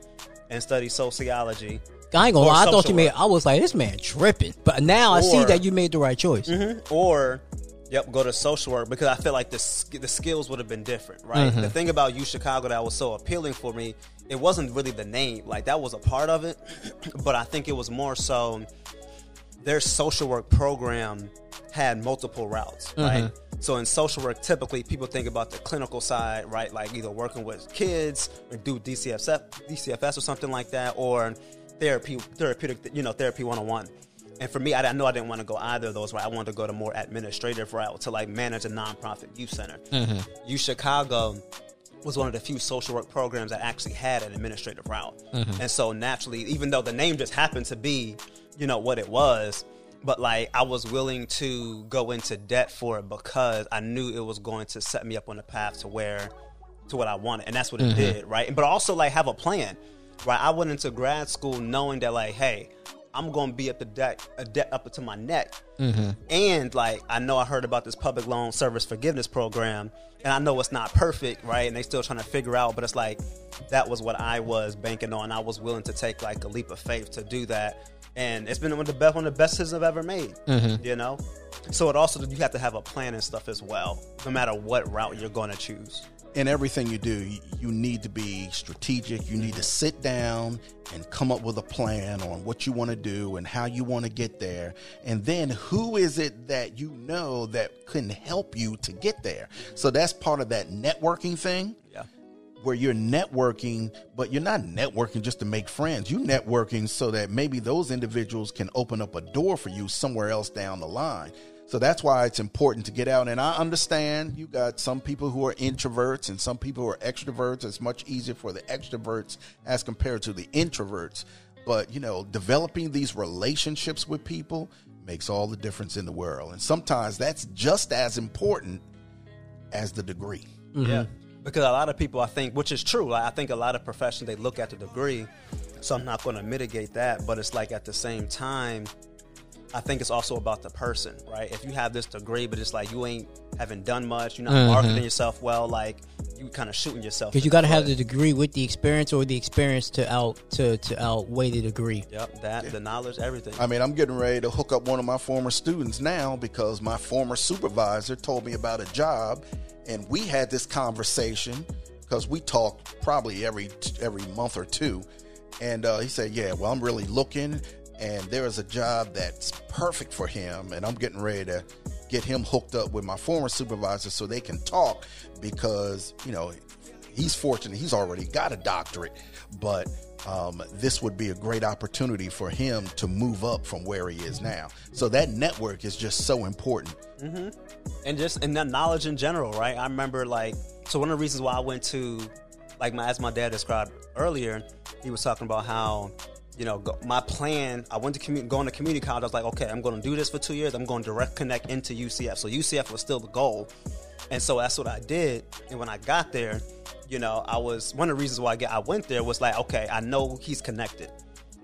S6: and study sociology.
S1: I ain't gonna lie. I thought you made. I was like, this man tripping. But now I see that you made the right choice.
S6: or yep go to social work because i feel like the, the skills would have been different right
S1: Mm-hmm.
S6: the thing about u chicago that was so appealing for me it wasn't really the name like that was a part of it <clears throat> but i think it was more so their social work program had multiple routes right
S1: Mm-hmm.
S6: so in social work typically people think about the clinical side right like either working with kids or do dcfs dcfs or something like that or therapy, therapeutic, you know, therapy one on one. And for me, I, I know I didn't want to go either of those. Right, I wanted to go to more administrative route to like manage a nonprofit youth center. U Chicago was one of the few social work programs that actually had an administrative route. And so naturally, even though the name just happened to be, you know, what it was, but like I was willing to go into debt for it because I knew it was going to set me up on the path to where to what I wanted. And that's what it mm-hmm. did, right? But also like have a plan. Right. I went into grad school knowing that like, hey, I'm gonna be up the debt a debt up to my neck. Mm-hmm. And like I know I heard about this public loan service forgiveness program, and I know it's not perfect, right? And they still trying to figure out, but it's like that was what I was banking on. I was willing to take like a leap of faith to do that, and it's been one of the best one of the best decisions I've ever made. Mm-hmm. You know, so it also you have to have a plan and stuff as well, no matter what route you're going to choose.
S5: in everything you do, you, you need to be strategic. You need to sit down and come up with a plan on what you want to do and how you want to get there. And then who is it that you know that can help you to get there? So that's part of that networking thing
S6: Yeah.
S5: Where you're networking, but you're not networking just to make friends. You're networking so that maybe those individuals can open up a door for you somewhere else down the line. So that's why it's important to get out. And I understand you got some people who are introverts and some people who are extroverts. It's much easier for the extroverts as compared to the introverts. But, you know, developing these relationships with people makes all the difference in the world. And sometimes that's just as important as the degree.
S6: Yeah. Mm-hmm. Because a lot of people, I think, which is true, like, I think a lot of professions, they look at the degree. So I'm not going to mitigate that. But it's like at the same time, I think it's also about the person, right? If you have this degree, but it's like you ain't haven't done much, you're not marketing yourself well, like you kind of shooting yourself.
S1: Because you got to have the degree with the experience, or the experience to out to to outweigh the degree.
S6: Yep, that, the knowledge, everything.
S5: I mean, I'm getting ready to hook up one of my former students now because my former supervisor told me about a job, and we had this conversation because we talk probably every every month or two, and uh, he said, "Yeah, well, I'm really looking, and there is a job that's perfect for him, and I'm getting ready to." Get him hooked up with my former supervisor so they can talk because, you know, he's fortunate. He's already got a doctorate, but um, this would be a great opportunity for him to move up from where he is now. So that network is just so important.
S6: and just and that knowledge in general, right? I remember like so one of the reasons why I went to like my as my dad described earlier, he was talking about how you know go, my plan. I went to commu- going to community college. I was like, okay, I'm going to do this for two years. I'm going to direct connect into UCF. So UCF was still the goal, and so that's what I did. And when I got there, you know, I was one of the reasons why I, get, I went there was like, okay, I know he's connected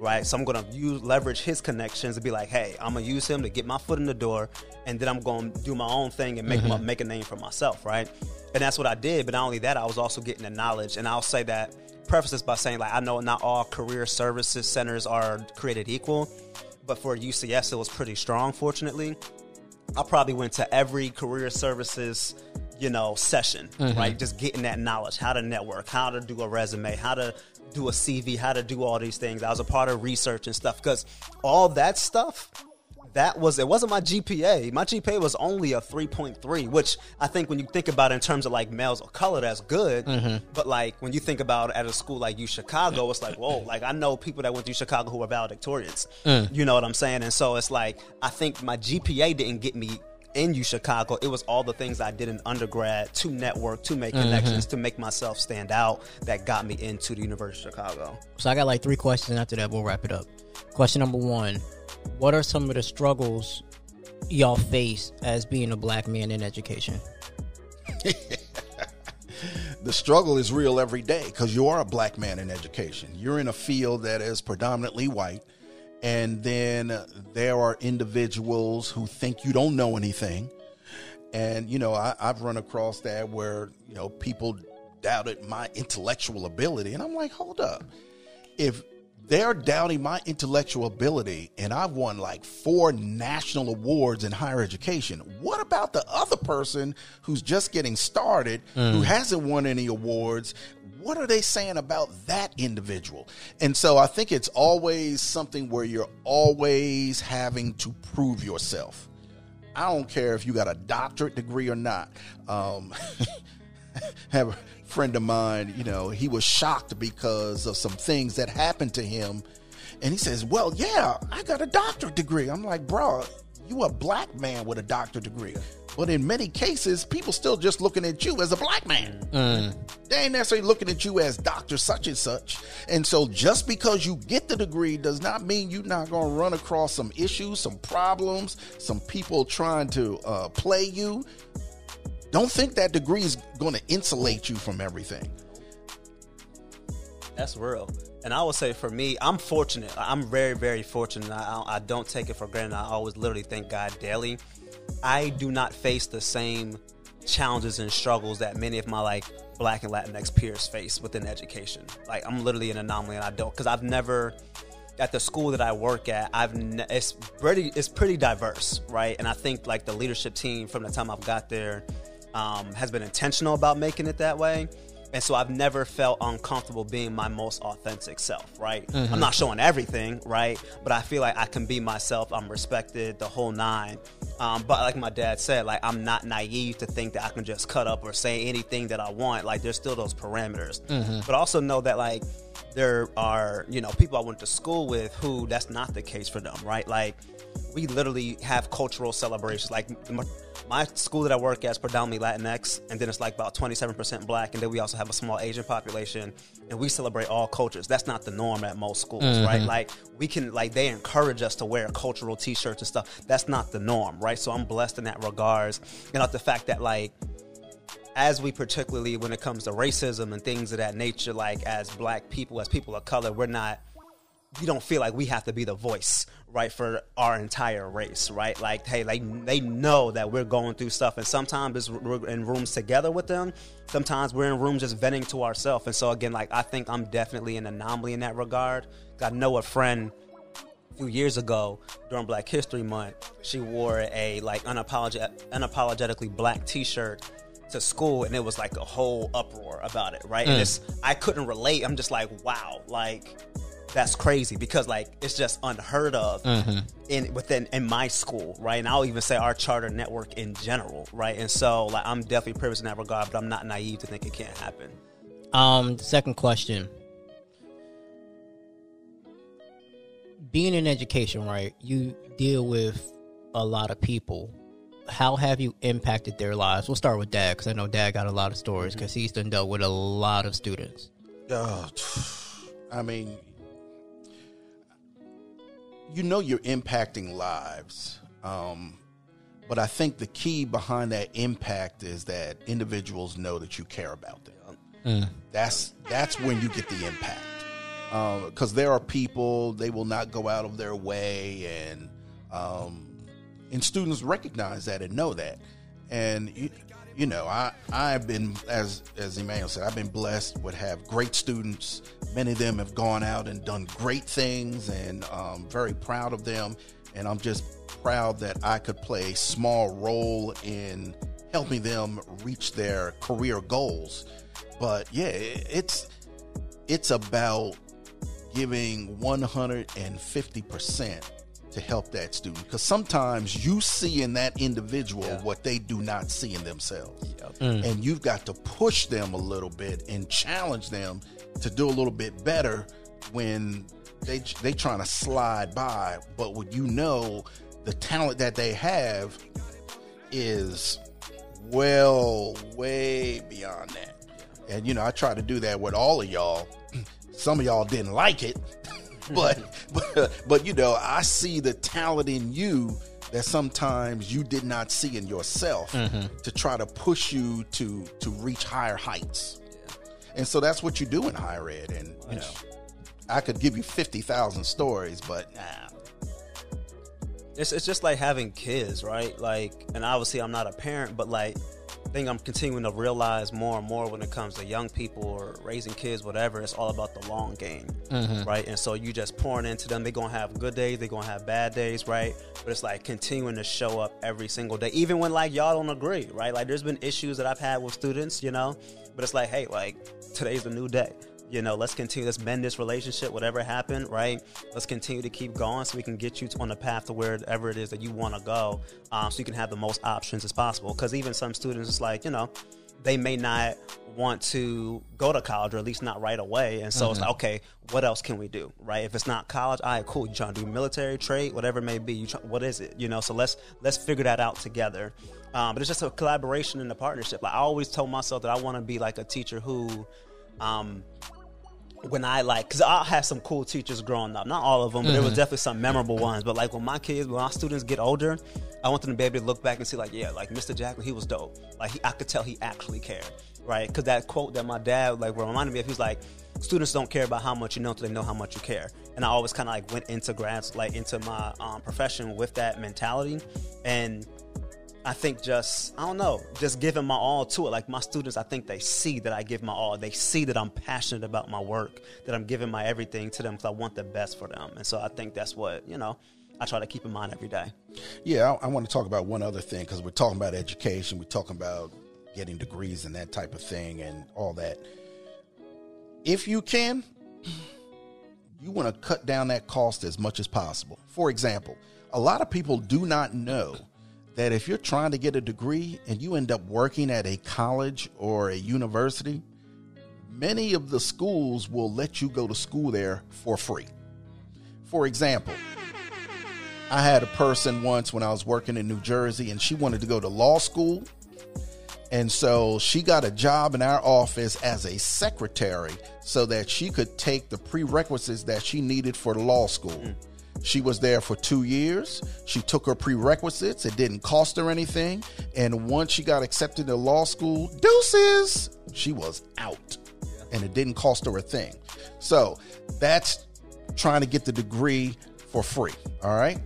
S6: right? So I'm gonna use leverage his connections to be like, hey, I'm gonna use him to get my foot in the door, and then I'm gonna do my own thing and make my, mm-hmm. make a name for myself, right? And that's what I did. But not only that, I was also getting the knowledge, and I'll say that preface this by saying like I know not all career services centers are created equal, but for UCF it was pretty strong, fortunately. I probably went to every career services, you know, session, mm-hmm. right? Just getting that knowledge, how to network, how to do a resume, how to do a CV, how to do all these things. I was a part of research and stuff because all that stuff, that was it wasn't my GPA. My GPA was only a 3.3, which I think when you think about it in terms of like males of color, that's good. Mm-hmm. But like when you think about it at a school like U Chicago, it's like, whoa, like I know people that went to U Chicago who are valedictorians. Mm. You know what I'm saying? And so it's like I think my GPA didn't get me in U Chicago. It was all the things I did in undergrad to network, to make mm-hmm. connections, to make myself stand out that got me into the University of Chicago.
S1: So I got like three questions, and after that, we'll wrap it up. Question number one: What are some of the struggles y'all face as being a black man in education? <laughs>
S5: The struggle is real every day because you are a black man in education. You're in a field that is predominantly white. And then there are individuals who think you don't know anything. And, you know, I, I've run across that where, you know, people doubted my intellectual ability. And I'm like, hold up. If they're doubting my intellectual ability and I've won like four national awards in higher education, what about the other person who's just getting started, who hasn't won any awards? What are they saying about that individual? And so I think it's always something where you're always having to prove yourself. I don't care if you got a doctorate degree or not. Um, <laughs> have friend of mine, you know, he was shocked because of some things that happened to him And he says, Well, yeah, I got a doctorate degree. I'm like, Bro, you a black man with a doctorate degree. But in many cases, people still just looking at you as a black man. They ain't necessarily looking at you as Dr. Such and Such. And so just because you get the degree does not mean you're not going to run across some issues, some problems, some people trying to uh, play you. Don't think that degree is going to insulate you from everything.
S6: That's real. And I would say for me, I'm fortunate. I'm very, very fortunate. I, I don't take it for granted. I always literally thank God daily. I do not face the same challenges and struggles that many of my like black and Latinx peers face within education. Like I'm literally an anomaly, and I don't because I've never at the school that I work at. I've ne- it's pretty it's pretty diverse, right? And I think like the leadership team from the time I've got there um, has been intentional about making it that way. And so I've never felt uncomfortable being my most authentic self, right? I'm not showing everything, right? But I feel like I can be myself. I'm respected, the whole nine. Um, but like my dad said, like I'm not naive to think that I can just cut up or say anything that I want. Like there's still those parameters. But also know that like there are, you know, people I went to school with who that's not the case for them, right? Like we literally have cultural celebrations. Like my, school that I work at is predominantly Latinx, and then it's like about 27% black, and then we also have a small Asian population, and we celebrate all cultures. That's not the norm at most schools, right? Mm-hmm. Like we can, like they encourage us to wear cultural T-shirts and stuff. That's not the norm, right? So I'm blessed in that regards, and like the fact that like as we particularly when it comes to racism and things of that nature, like as black people, as people of color, we're not we don't feel like we have to be the voice, right, for our entire race, right? Like, hey, like they know that we're going through stuff, and sometimes it's, we're in rooms together with them. Sometimes we're in rooms just venting to ourselves, and so again, like I think I'm definitely an anomaly in that regard. I know a friend a few years ago during Black History Month, she wore a like unapologetic, unapologetically black T-shirt to school, and it was like a whole uproar about it, right? And mm. it's I couldn't relate. I'm just like, wow, like that's crazy because like it's just unheard of in within in my school, right? And I'll even say our charter network in general, right? And so like I'm definitely privileged in that regard, but I'm not naive to think it can't happen.
S1: Um, the second question. Being in education, right? You deal with a lot of people. How have you impacted their lives? We'll start with Dad because I know Dad got a lot of stories because he's done dealt with a lot of students.
S5: Uh, I mean, you know you're impacting lives. Um, but I think the key behind that impact is that individuals know that you care about them. That's that's when you get the impact. Because there are people they will not go out of their way, and um, and students recognize that and know that. And you, you know, I I've been as as Emmanuel said, I've been blessed with have great students. Many of them have gone out and done great things, and um, very proud of them. And I'm just proud that I could play a small role in helping them reach their career goals. But yeah, it's it's about giving 150% to help that student because sometimes you see in that individual what they do not see in themselves. Mm. And you've got to push them a little bit and challenge them to do a little bit better when they they trying to slide by. But what you know the talent that they have is well way beyond that. And you know i try to do that with all of y'all. <clears throat> Some of y'all didn't like it <laughs> <laughs> but but but you know i see the talent in you that sometimes you did not see in yourself mm-hmm. to try to push you to to reach higher heights. And so that's what you do in higher ed. And you know i could give you 50,000 stories but nah.
S6: It's, it's just like having kids, right? Like, and obviously I'm not a parent, but like, I think I'm continuing to realize more and more when it comes to young people or raising kids, whatever. It's all about the long game, mm-hmm. right? And so you just pouring into them. They're gonna have good days, they're gonna have bad days, right? But it's like continuing to show up every single day, even when like y'all don't agree, right? Like, there's been issues that I've had with students, you know, but it's like, hey, like today's a new day you know, let's continue, let's mend this relationship, whatever happened, right? Let's continue to keep going so we can get you on the path to wherever it is that you want to go, um, so you can have the most options as possible. Because even some students, it's like, you know, they may not want to go to college or at least not right away. And so it's like, okay, what else can we do? Right? If it's not college, all right, cool. You trying to do military, trade, whatever it may be. You try, what is it? You know, so let's let's figure that out together. Um, but it's just a collaboration and a partnership. Like I always told myself that I want to be like a teacher who um, when I like, because I had some cool teachers growing up. Not all of them, but there was definitely some memorable ones. But like when my kids, when my students get older, I want them to be able to look back and see, like, yeah, like Mr. Jackson, he was dope. Like he, I could tell he actually cared, right? Because that quote that my dad like reminded me of, he was like, students don't care about how much you know until they know how much you care. And I always kind of like went into grads, like into my um, profession with that mentality, and I think just I don't know, just giving my all to it. Like my students, I think they see that I give my all. They see that I'm passionate about my work, that I'm giving my everything to them because I want the best for them. And so I think that's what you know. I try to keep in mind every day.
S5: Yeah, I, I want to talk about one other thing because we're talking about education, we're talking about getting degrees and that type of thing and all that. If you can, you want to cut down that cost as much as possible. For example, a lot of people do not know that if you're trying to get a degree and you end up working at a college or a university, many of the schools will let you go to school there for free. For example, I had a person once when I was working in New Jersey and she wanted to go to law school. And so she got a job in our office as a secretary so that she could take the prerequisites that she needed for law school. Mm. She was there for two years. She took her prerequisites. It didn't cost her anything. And once she got accepted to law school, deuces, she was out. And it didn't cost her a thing. So that's trying to get the degree for free. All right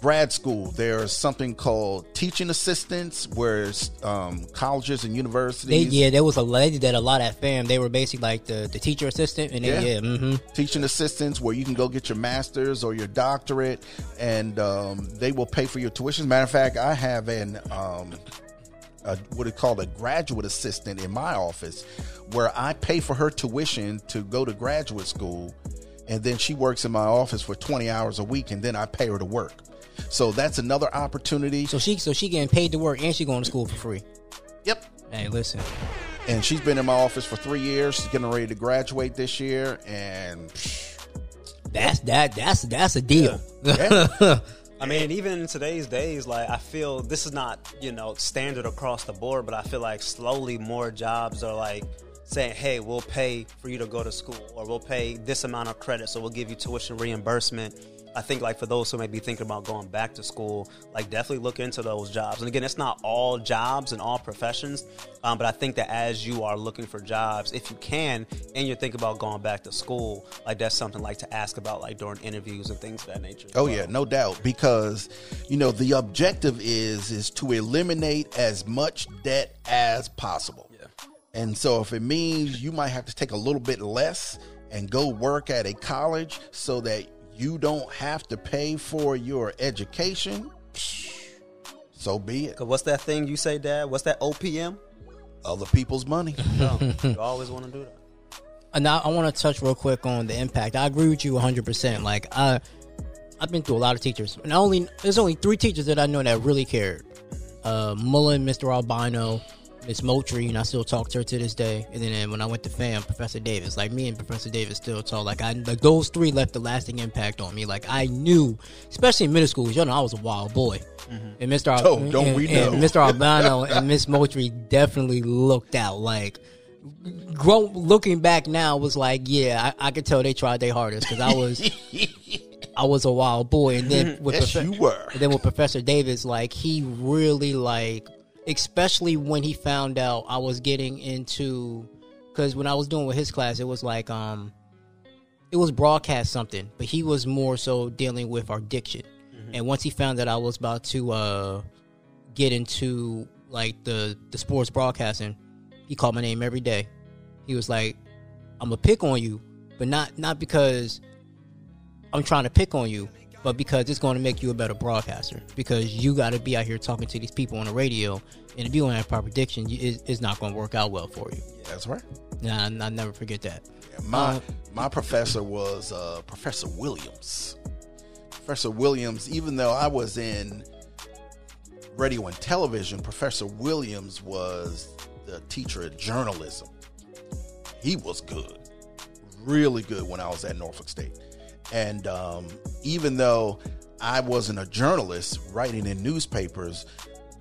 S5: grad school, there's something called teaching assistants, where um, colleges and
S1: They,
S5: universities
S1: yeah, there was a lady that a lot at FAMU. They were basically like the, the teacher assistant, and
S5: Yeah.
S1: they, yeah, mm-hmm.
S5: teaching assistants where you can go get your master's or your doctorate, and um, they will pay for your tuition. Matter of fact, I have an um, a, what it called a graduate assistant in my office, where I pay for her tuition to go to graduate school, and then she works in my office for twenty hours a week, and then I pay her to work. So that's another opportunity.
S1: So she so she getting paid to work and she going to school for free.
S5: Yep.
S1: Hey, listen,
S5: And she's been in my office for three years. She's getting ready to graduate this year, and
S1: that's that that's that's a deal.
S5: yeah. <laughs>
S6: I mean, even in today's days, like I feel this is not you know standard across the board, but I feel like slowly more jobs are like saying, "Hey, we'll pay for you to go to school, or we'll pay this amount of credit, so we'll give you tuition reimbursement." I think like for those who may be thinking about going back to school, like definitely look into those jobs. And again, it's not all jobs and all professions, um, but I think that as you are looking for jobs, if you can, and you're thinking about going back to school, like that's something like to ask about like during interviews and things of that nature.
S5: Oh
S6: well.
S5: yeah, no doubt. Because you know the objective is is to eliminate as much debt as possible.
S6: Yeah.
S5: And so if it means you might have to take a little bit less and go work at a college so that you don't have to pay for your education, so be it.
S6: Cause what's that thing you say, Dad? What's that OPM?
S5: Other people's money. <laughs>
S6: No, you always want to do that.
S1: And now I want to touch real quick on the impact. I agree with you 100%. Like I I've been through a lot of teachers. And I only there's only 3 teachers that I know that really cared. Uh Mullen, Mr. Albino, Miss Moultrie, and I still talk to her to this day. And then when I went to FAMU, Professor Davis, like me and Professor Davis still talk. Like I, like those three left a lasting impact on me. Like I knew, especially in middle school, you know, I was a wild boy. Mm-hmm. And Mr. Al-
S5: Oh, don't
S1: and,
S5: we
S1: and? Mr. <laughs> Albano and Miss Moultrie definitely looked out. Like grow, looking back now was like, yeah, I, I could tell they tried their hardest because I was, <laughs> I was a wild boy. And then <laughs> with
S5: Yes,
S1: Profe-
S5: you were.
S1: and then with Professor Davis, like he really like, especially when he found out I was getting into, because when I was doing with his class, it was like um, it was broadcast something, but he was more so dealing with our diction. And once he found that I was about to uh get into like the the sports broadcasting, he called my name every day. He was like, "I'm gonna pick on you, but not not because I'm trying to pick on you, but because it's going to make you a better broadcaster. Because you got to be out here talking to these people on the radio, and if you don't have proper diction, you, it, it's not going to work out well for you.
S5: That's right.
S1: Nah, I, never forget that.
S5: My
S1: Uh,
S5: my professor was uh, Professor Williams. Professor Williams, even though I was in radio and television, Professor Williams was the teacher of journalism. He was good, really good when I was at Norfolk State. And um, even though I wasn't a journalist writing in newspapers,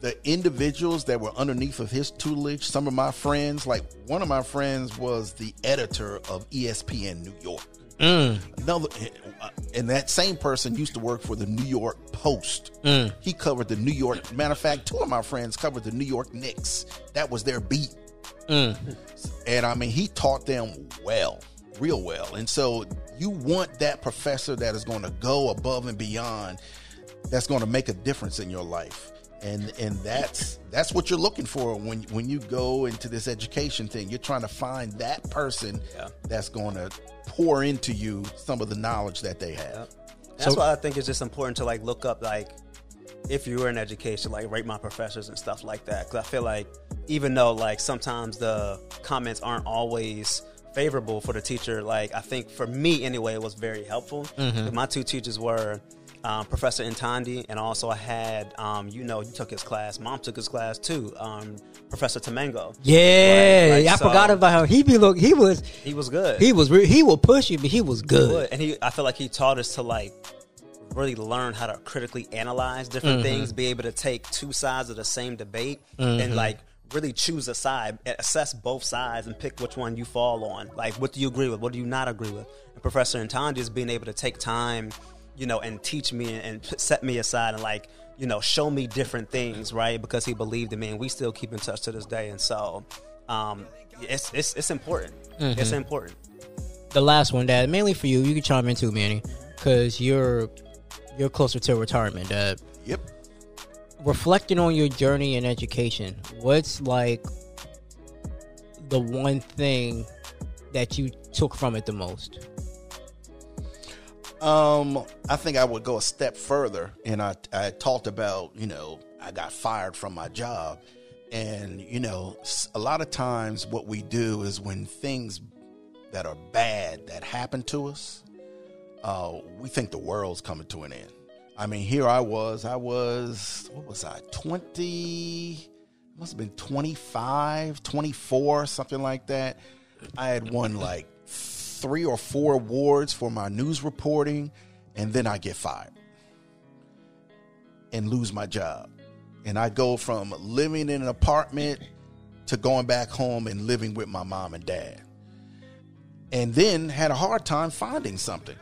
S5: the individuals that were underneath of his tutelage, some of my friends, like one of my friends was the editor of ESPN New York. Mm. Another, eh, uh, and that same person used to work for the New York Post. Mm. He covered the New York. Matter of fact, two of my friends covered the New York Knicks. That was their beat. Mm. And I mean, he taught them well, real well. And so you want that professor that is going to go above and beyond, that's going to make a difference in your life. And and that's that's what you're looking for when when you go into this education thing. You're trying to find that person
S6: Yeah.
S5: that's going to pour into you some of the knowledge that they have.
S6: That's
S1: So-
S6: why I think it's just important to like look up like if you were in education, like rate my professors and stuff like that. Because I feel like even though like sometimes the comments aren't always favorable for the teacher, like I think for me anyway, it was very helpful. My two teachers were. Um, Professor Intandi, and also I had, um, you know, you took his class. Mom took his class too. Um, Professor Temengo.
S1: Yeah,
S6: Right, like,
S1: I
S6: so-
S1: forgot about him. He be look. He was.
S6: He was good.
S1: He was. Re- he will push you, but he was good.
S6: would. And he, I feel like he taught us to like really learn how to critically analyze different things, be able to take two sides of the same debate and like really choose a side, and assess both sides, and pick which one you fall on. Like, what do you agree with? What do you not agree with? And Professor Ntandi is being able to take time, you know, and teach me and p- set me aside and like. You know, show me different things, right? Because he believed in me, and we still keep in touch to this day. And so, um, it's it's it's important. It's important.
S1: The last one, Dad, mainly for you. You can chime in too, Manny, because you're you're closer to retirement, Dad.
S5: Yep.
S1: Reflecting on your journey in education, what's like the one thing that you took from it the most?
S5: Um, I think I would go a step further, and I I talked about you know I got fired from my job, and you know a lot of times what we do is when things that are bad that happen to us, uh, we think the world's coming to an end. I mean, here I was, I was what was I twenty? Must have been 25, 24, something like that. I had won like three or four awards for my news reporting, and then I get fired and lose my job. And I go from living in an apartment to going back home and living with my mom and dad. And then had a hard time finding something.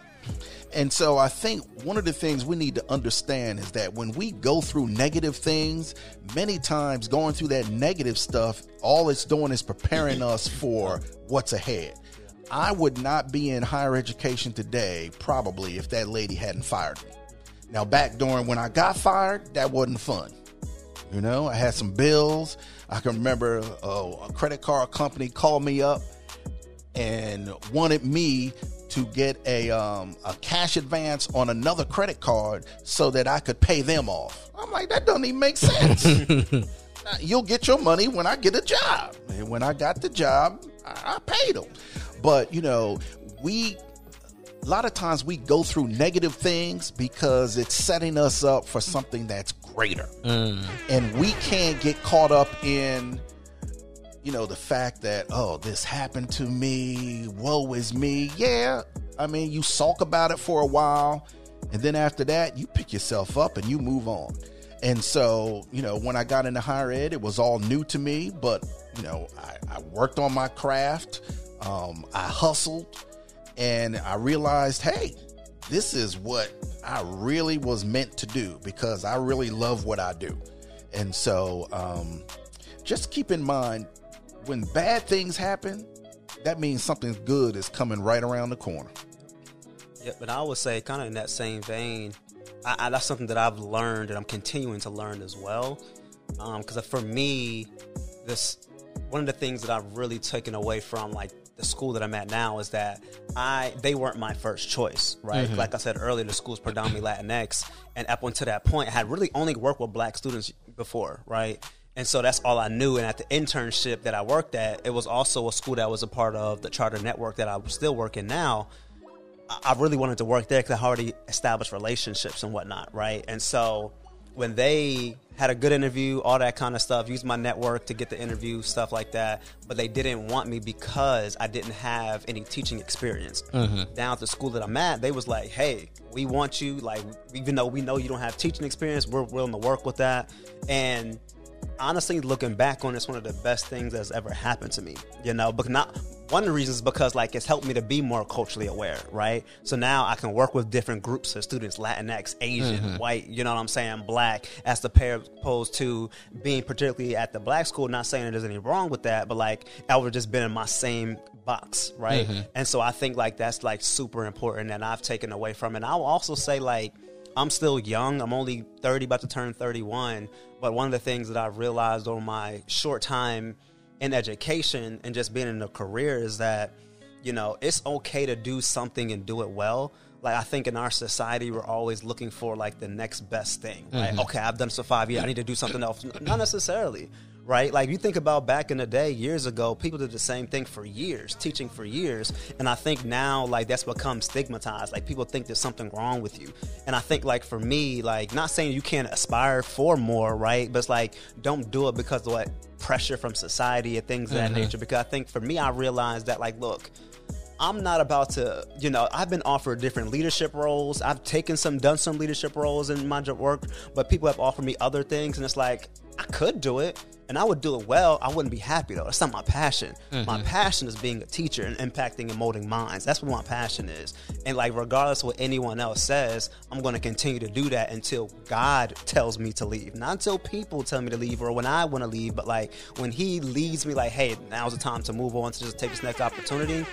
S5: And so I think one of the things we need to understand is that when we go through negative things, many times going through that negative stuff, all it's doing is preparing <laughs> us for what's ahead. I would not be in higher education today, probably, if that lady hadn't fired me. Now, back during when I got fired, that wasn't fun. You know, I had some bills. I can remember uh, a credit card company called me up and wanted me to get a um, a cash advance on another credit card so that I could pay them off. I'm like, that doesn't even make sense. <laughs> You'll get your money when I get a job. And when I got the job, I, I paid them. But you know, we a lot of times we go through negative things because it's setting us up for something that's greater. And we can't get caught up in you know, the fact that, oh, this happened to me, woe is me. Yeah, I mean, you sulk about it for a while, and then after that, you pick yourself up and you move on. And so, you know, when I got into higher ed, it was all new to me, but, you know, I, I worked on my craft, um, I hustled, and I realized, hey, this is what I really was meant to do because I really love what I do. And so, um, just keep in mind when bad things happen, that means something good is coming right around the corner.
S6: Yeah, but I would say, kind of in that same vein, I, I, that's something that I've learned and I'm continuing to learn as well. Um, because for me, this one of the things that I've really taken away from like the school that I'm at now is that I they weren't my first choice, right? Mm-hmm. Like I said earlier, the school's predominantly Latinx, and up until that point, I had really only worked with black students before, right? And so that's all I knew. And at the internship that I worked at, it was also a school that was a part of the charter network that I'm still working now. I really wanted to work there because I already established relationships and whatnot, right? And so when they had a good interview, all that kind of stuff, used my network to get the interview, stuff like that. But they didn't want me because I didn't have any teaching experience. Mm-hmm. Down at the school that I'm at, they was like, "Hey, we want you. Like, even though we know you don't have teaching experience, we're willing to work with that." And honestly, looking back on it, it's one of the best things that's ever happened to me. You know, but not one of the reasons because like it's helped me to be more culturally aware, right? So now I can work with different groups of students, Latinx, Asian, mm-hmm. white, you know what I'm saying, black, as the pair opposed to being particularly at the black school. Not saying there's anything wrong with that, but like I would have just been in my same box, right? Mm-hmm. And so I think like that's like super important and I've taken away from it. And I'll also say like I'm still young. I'm only 30, about to turn 31. But one of the things that I've realized over my short time in education and just being in a career is that, you know, it's okay to do something and do it well. Like I think in our society, we're always looking for like the next best thing. Right? Mm-hmm. Okay, I've done this for five years. I need to do something else. Not necessarily. Right? Like you think about back in the day, years ago, people did the same thing for years, teaching for years. And I think now, like that's become stigmatized. Like people think there's something wrong with you. And I think like for me, like not saying you can't aspire for more, right? But it's like don't do it because of what pressure from society and things of that mm-hmm. nature. Because I think for me, I realized that like, look, I'm not about to, you know, I've been offered different leadership roles. I've taken some, done some leadership roles in my job work, but people have offered me other things, and it's like I could do it, and I would do it well. I wouldn't be happy though. That's not my passion. My mm-hmm. passion is being a teacher and impacting and molding minds. That's what my passion is. And like, regardless of what anyone else says, I'm going to continue to do that until God tells me to leave. Not until people tell me to leave or when I want to leave, but like when He leads me, like, hey, now's the time to move on to just take this next opportunity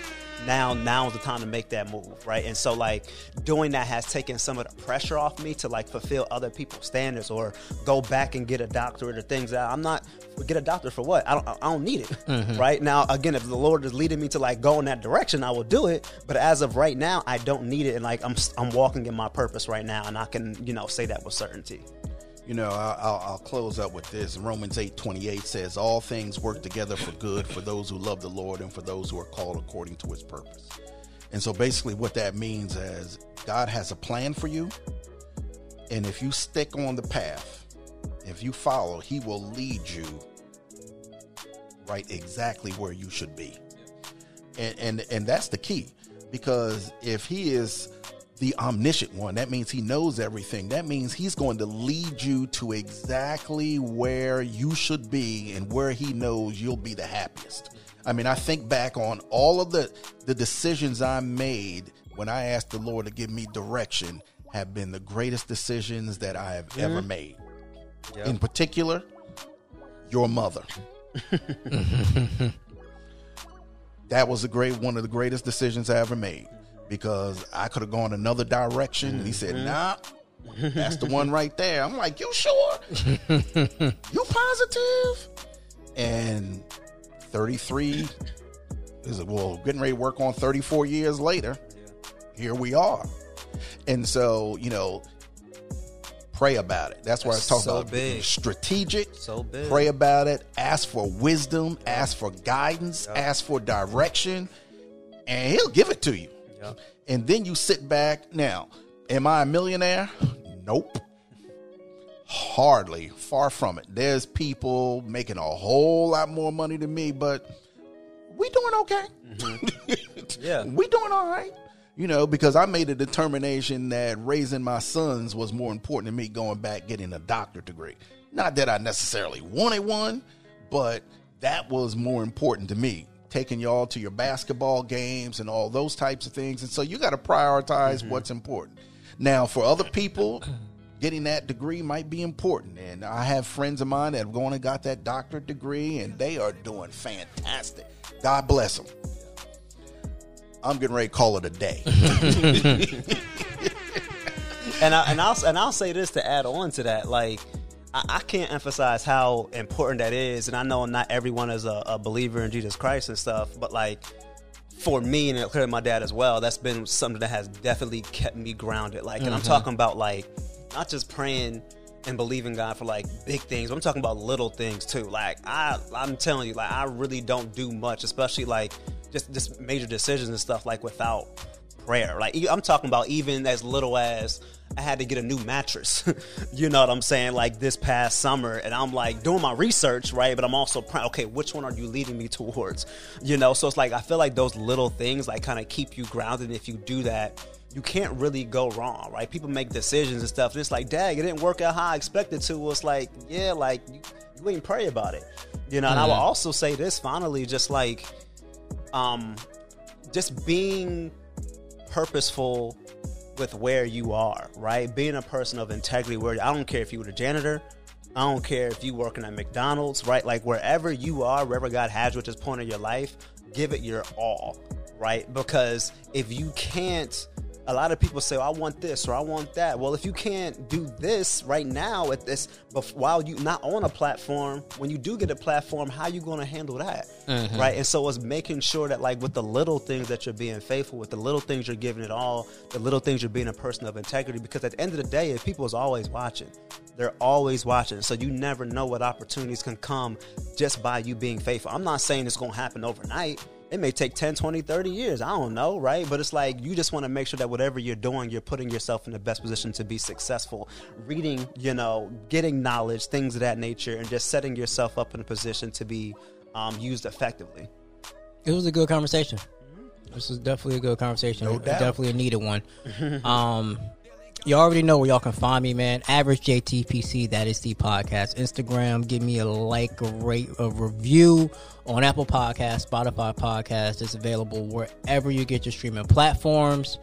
S6: now now is the time to make that move right? And so like doing that has taken some of the pressure off me to like fulfill other people's standards or go back and get a doctorate or things that i'm not get a doctor for what? I don't i don't need it mm-hmm. right? Now again if the lord is leading me to like go in that direction i will do it. But as of right now i don't need it. And like i'm i'm walking in my purpose right now. And i can you know say that with certainty
S5: You know, I'll, I'll, close up with this. Romans eight twenty eight says, "All things work together for good for those who love the Lord and for those who are called according to His purpose." And so, basically, what that means is God has a plan for you, and if you stick on the path, if you follow, He will lead you right exactly where you should be. And and and that's the key, because if He is the omniscient one. That means he knows everything. That means he's going to lead you to exactly where you should be and where he knows you'll be the happiest. I mean, I think back on all of the the decisions I made when I asked the Lord to give me direction have been the greatest decisions that I have ever mm-hmm. made. In particular, your mother. <laughs> that was a great one of the greatest decisions I ever made because I could have gone another direction. And he said, mm-hmm. "Nah, that's the one right there." I'm like, "You sure? <laughs> you positive?" And 33 is it, well, getting ready to work on 34 years later. Here we are, and so you know. Pray about it. That's why I talking
S6: so
S5: about
S6: big.
S5: strategic.
S6: So big.
S5: Pray about it. Ask for wisdom. Ask for guidance. Ask for direction, and He'll give it to you. And then you sit back. Now, am I a millionaire? Nope. Hardly. Far from it. There's people making a whole lot more money than me, but we doing okay. Mm-hmm.
S6: Yeah. <laughs>
S5: we doing all right. You know, because I made a determination that raising my sons was more important than me going back getting a doctorate degree. Not that I necessarily wanted one, but that was more important to me. Taking y'all to your basketball games and all those types of things. And so you got to prioritize mm-hmm. what's important. Now, for other people, getting that degree might be important. And I have friends of mine that have gone and got that doctorate degree, and they are doing fantastic. God bless them. I'm getting ready to call it a day. <laughs> <laughs>
S6: and I, and I'll and I'll say this to add on to that, like I, I can't emphasize how important that is, and I know not everyone is a, a believer in Jesus Christ and stuff, but like for me and clearly my dad as well, that's been something that has definitely kept me grounded. Like, and I'm mm-hmm. talking about like not just praying and believing God for like big things. but I'm talking about little things too. Like I, I'm telling you, like I really don't do much, especially like just just major decisions and stuff like without rare. Like I'm talking about even as little as I had to get a new mattress. <laughs> you know what I'm saying? Like this past summer, and I'm like doing my research, right? But I'm also proud. Okay, which one are you leading me towards? You know, so it's like I feel like those little things like kind of keep you grounded. If you do that, you can't really go wrong, right? People make decisions and stuff. And it's like, dang, it didn't work out how I expected to. Well, it's like, yeah, like you, you ain't pray about it, you know. And I will also say this finally, just like, um, just being purposeful with where you are, right? Being a person of integrity. Where I don't care if you were the janitor, I don't care if you working at McDonald's, right? Like wherever you are, wherever God has you at this point in your life, give it your all, right? Because if you can't a lot of people say, oh, "I want this" or "I want that." Well, if you can't do this right now at this, but while you not on a platform, when you do get a platform, how you going to handle that,
S1: Mm-hmm.
S6: right? And so it's making sure that, like, with the little things that you're being faithful with, the little things you're giving it all, the little things you're being a person of integrity. Because at the end of the day, if people is always watching, they're always watching. So you never know what opportunities can come just by you being faithful. I'm not saying it's going to happen overnight it may take 10 20 30 years i don't know right but it's like you just want to make sure that whatever you're doing you're putting yourself in the best position to be successful reading you know getting knowledge things of that nature and just setting yourself up in a position to be um, used effectively
S1: It was a good conversation. This was definitely a good conversation.
S5: No.
S1: Definitely a needed one. <laughs> um, you already know where y'all can find me, man. Average JTPC, that is the podcast. Instagram, give me a like, a rate, a review on Apple Podcast, Spotify Podcast. It's available wherever you get your streaming platforms.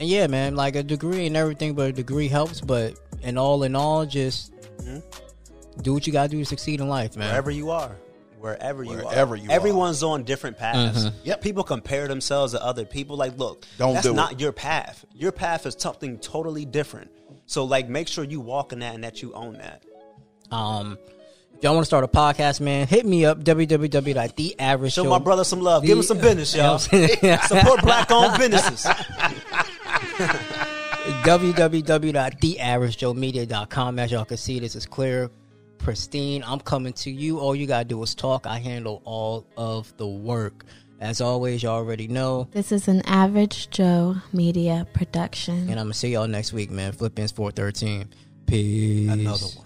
S1: And yeah, man, like a degree and everything, but a degree helps. But in all in all, just mm-hmm. do what you gotta do to succeed in life, man.
S6: wherever you are wherever you
S5: Wherever
S6: are
S5: you are.
S6: everyone's on different paths.
S5: Yep.
S6: people compare themselves to other people. Like look
S5: Don't
S6: that's
S5: do
S6: not
S5: it.
S6: your path. Your path is something totally different. So like make sure you walk in that and that you own that.
S1: Um, if y'all want to start a podcast, man, hit me up www.theaverage
S6: show my brother some love. Give him some business <laughs> y'all. <laughs> <laughs> support black owned businesses
S1: www.theaveragejoemedia.com. As y'all can see, this is clear, pristine. I'm coming to you. All you gotta do is talk. I handle all of the work. As always, y'all already know.
S4: This is an Average Joe Media production.
S1: And I'm gonna see y'all next week, man. Philippians 413. Peace.
S6: another one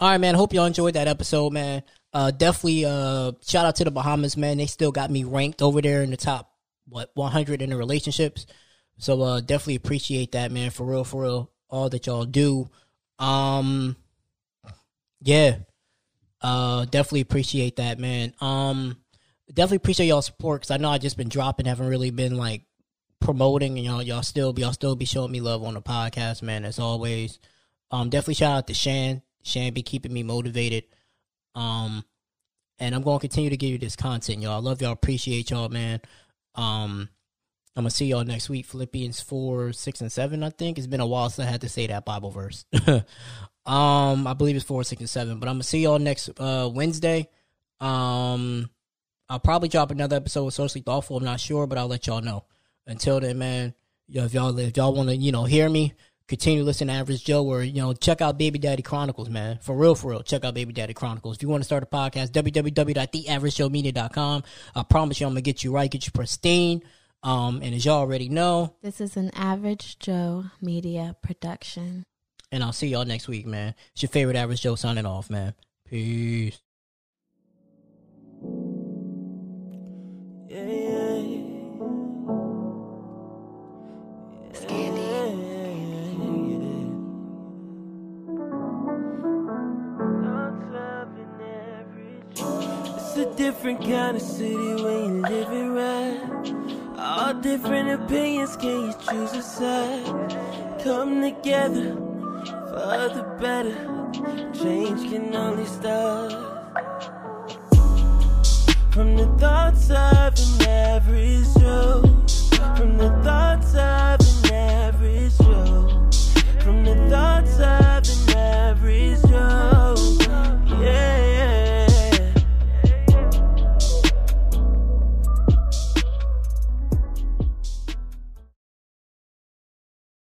S1: All right, man. Hope y'all enjoyed that episode, man. Uh, definitely, uh, shout out to the Bahamas, man. They still got me ranked over there in the top, what, 100 in the relationships. So, uh, definitely appreciate that, man. For real, for real. All that y'all do. Um, yeah. Uh, definitely appreciate that, man. Um, definitely appreciate y'all support because I know I just been dropping, haven't really been like promoting, and y'all, y'all still, y'all still be showing me love on the podcast, man. As always. Um, definitely shout out to Shan. Shan be keeping me motivated. Um, and I'm gonna continue to give you this content, y'all. I love y'all, appreciate y'all, man. Um, I'm gonna see y'all next week. Philippians four, six, and seven. I think it's been a while since I had to say that Bible verse. <laughs> um, I believe it's four, six, and seven. But I'm gonna see y'all next uh Wednesday. Um, I'll probably drop another episode with socially thoughtful. I'm not sure, but I'll let y'all know. Until then, man, if y'all if y'all want to, you know, hear me, continue to listen to Average Joe, or you know, check out Baby Daddy Chronicles, man. For real, for real, check out Baby Daddy Chronicles. If you want to start a podcast, www.theaveragejoemedia.com. I promise you, I'm gonna get you right, get you pristine. Um, and as y'all already know,
S4: This is an Average Joe Media production.
S1: and I'll see y'all next week, man. It's your favorite Average Joe signing off, man. Peace.
S2: Yeah, yeah, yeah. Yeah, yeah, yeah. a different kind of city when you're living right. All different opinions, can you choose a side? Come together for the better. Change can only start from the thoughts of an average Joe. From the thoughts of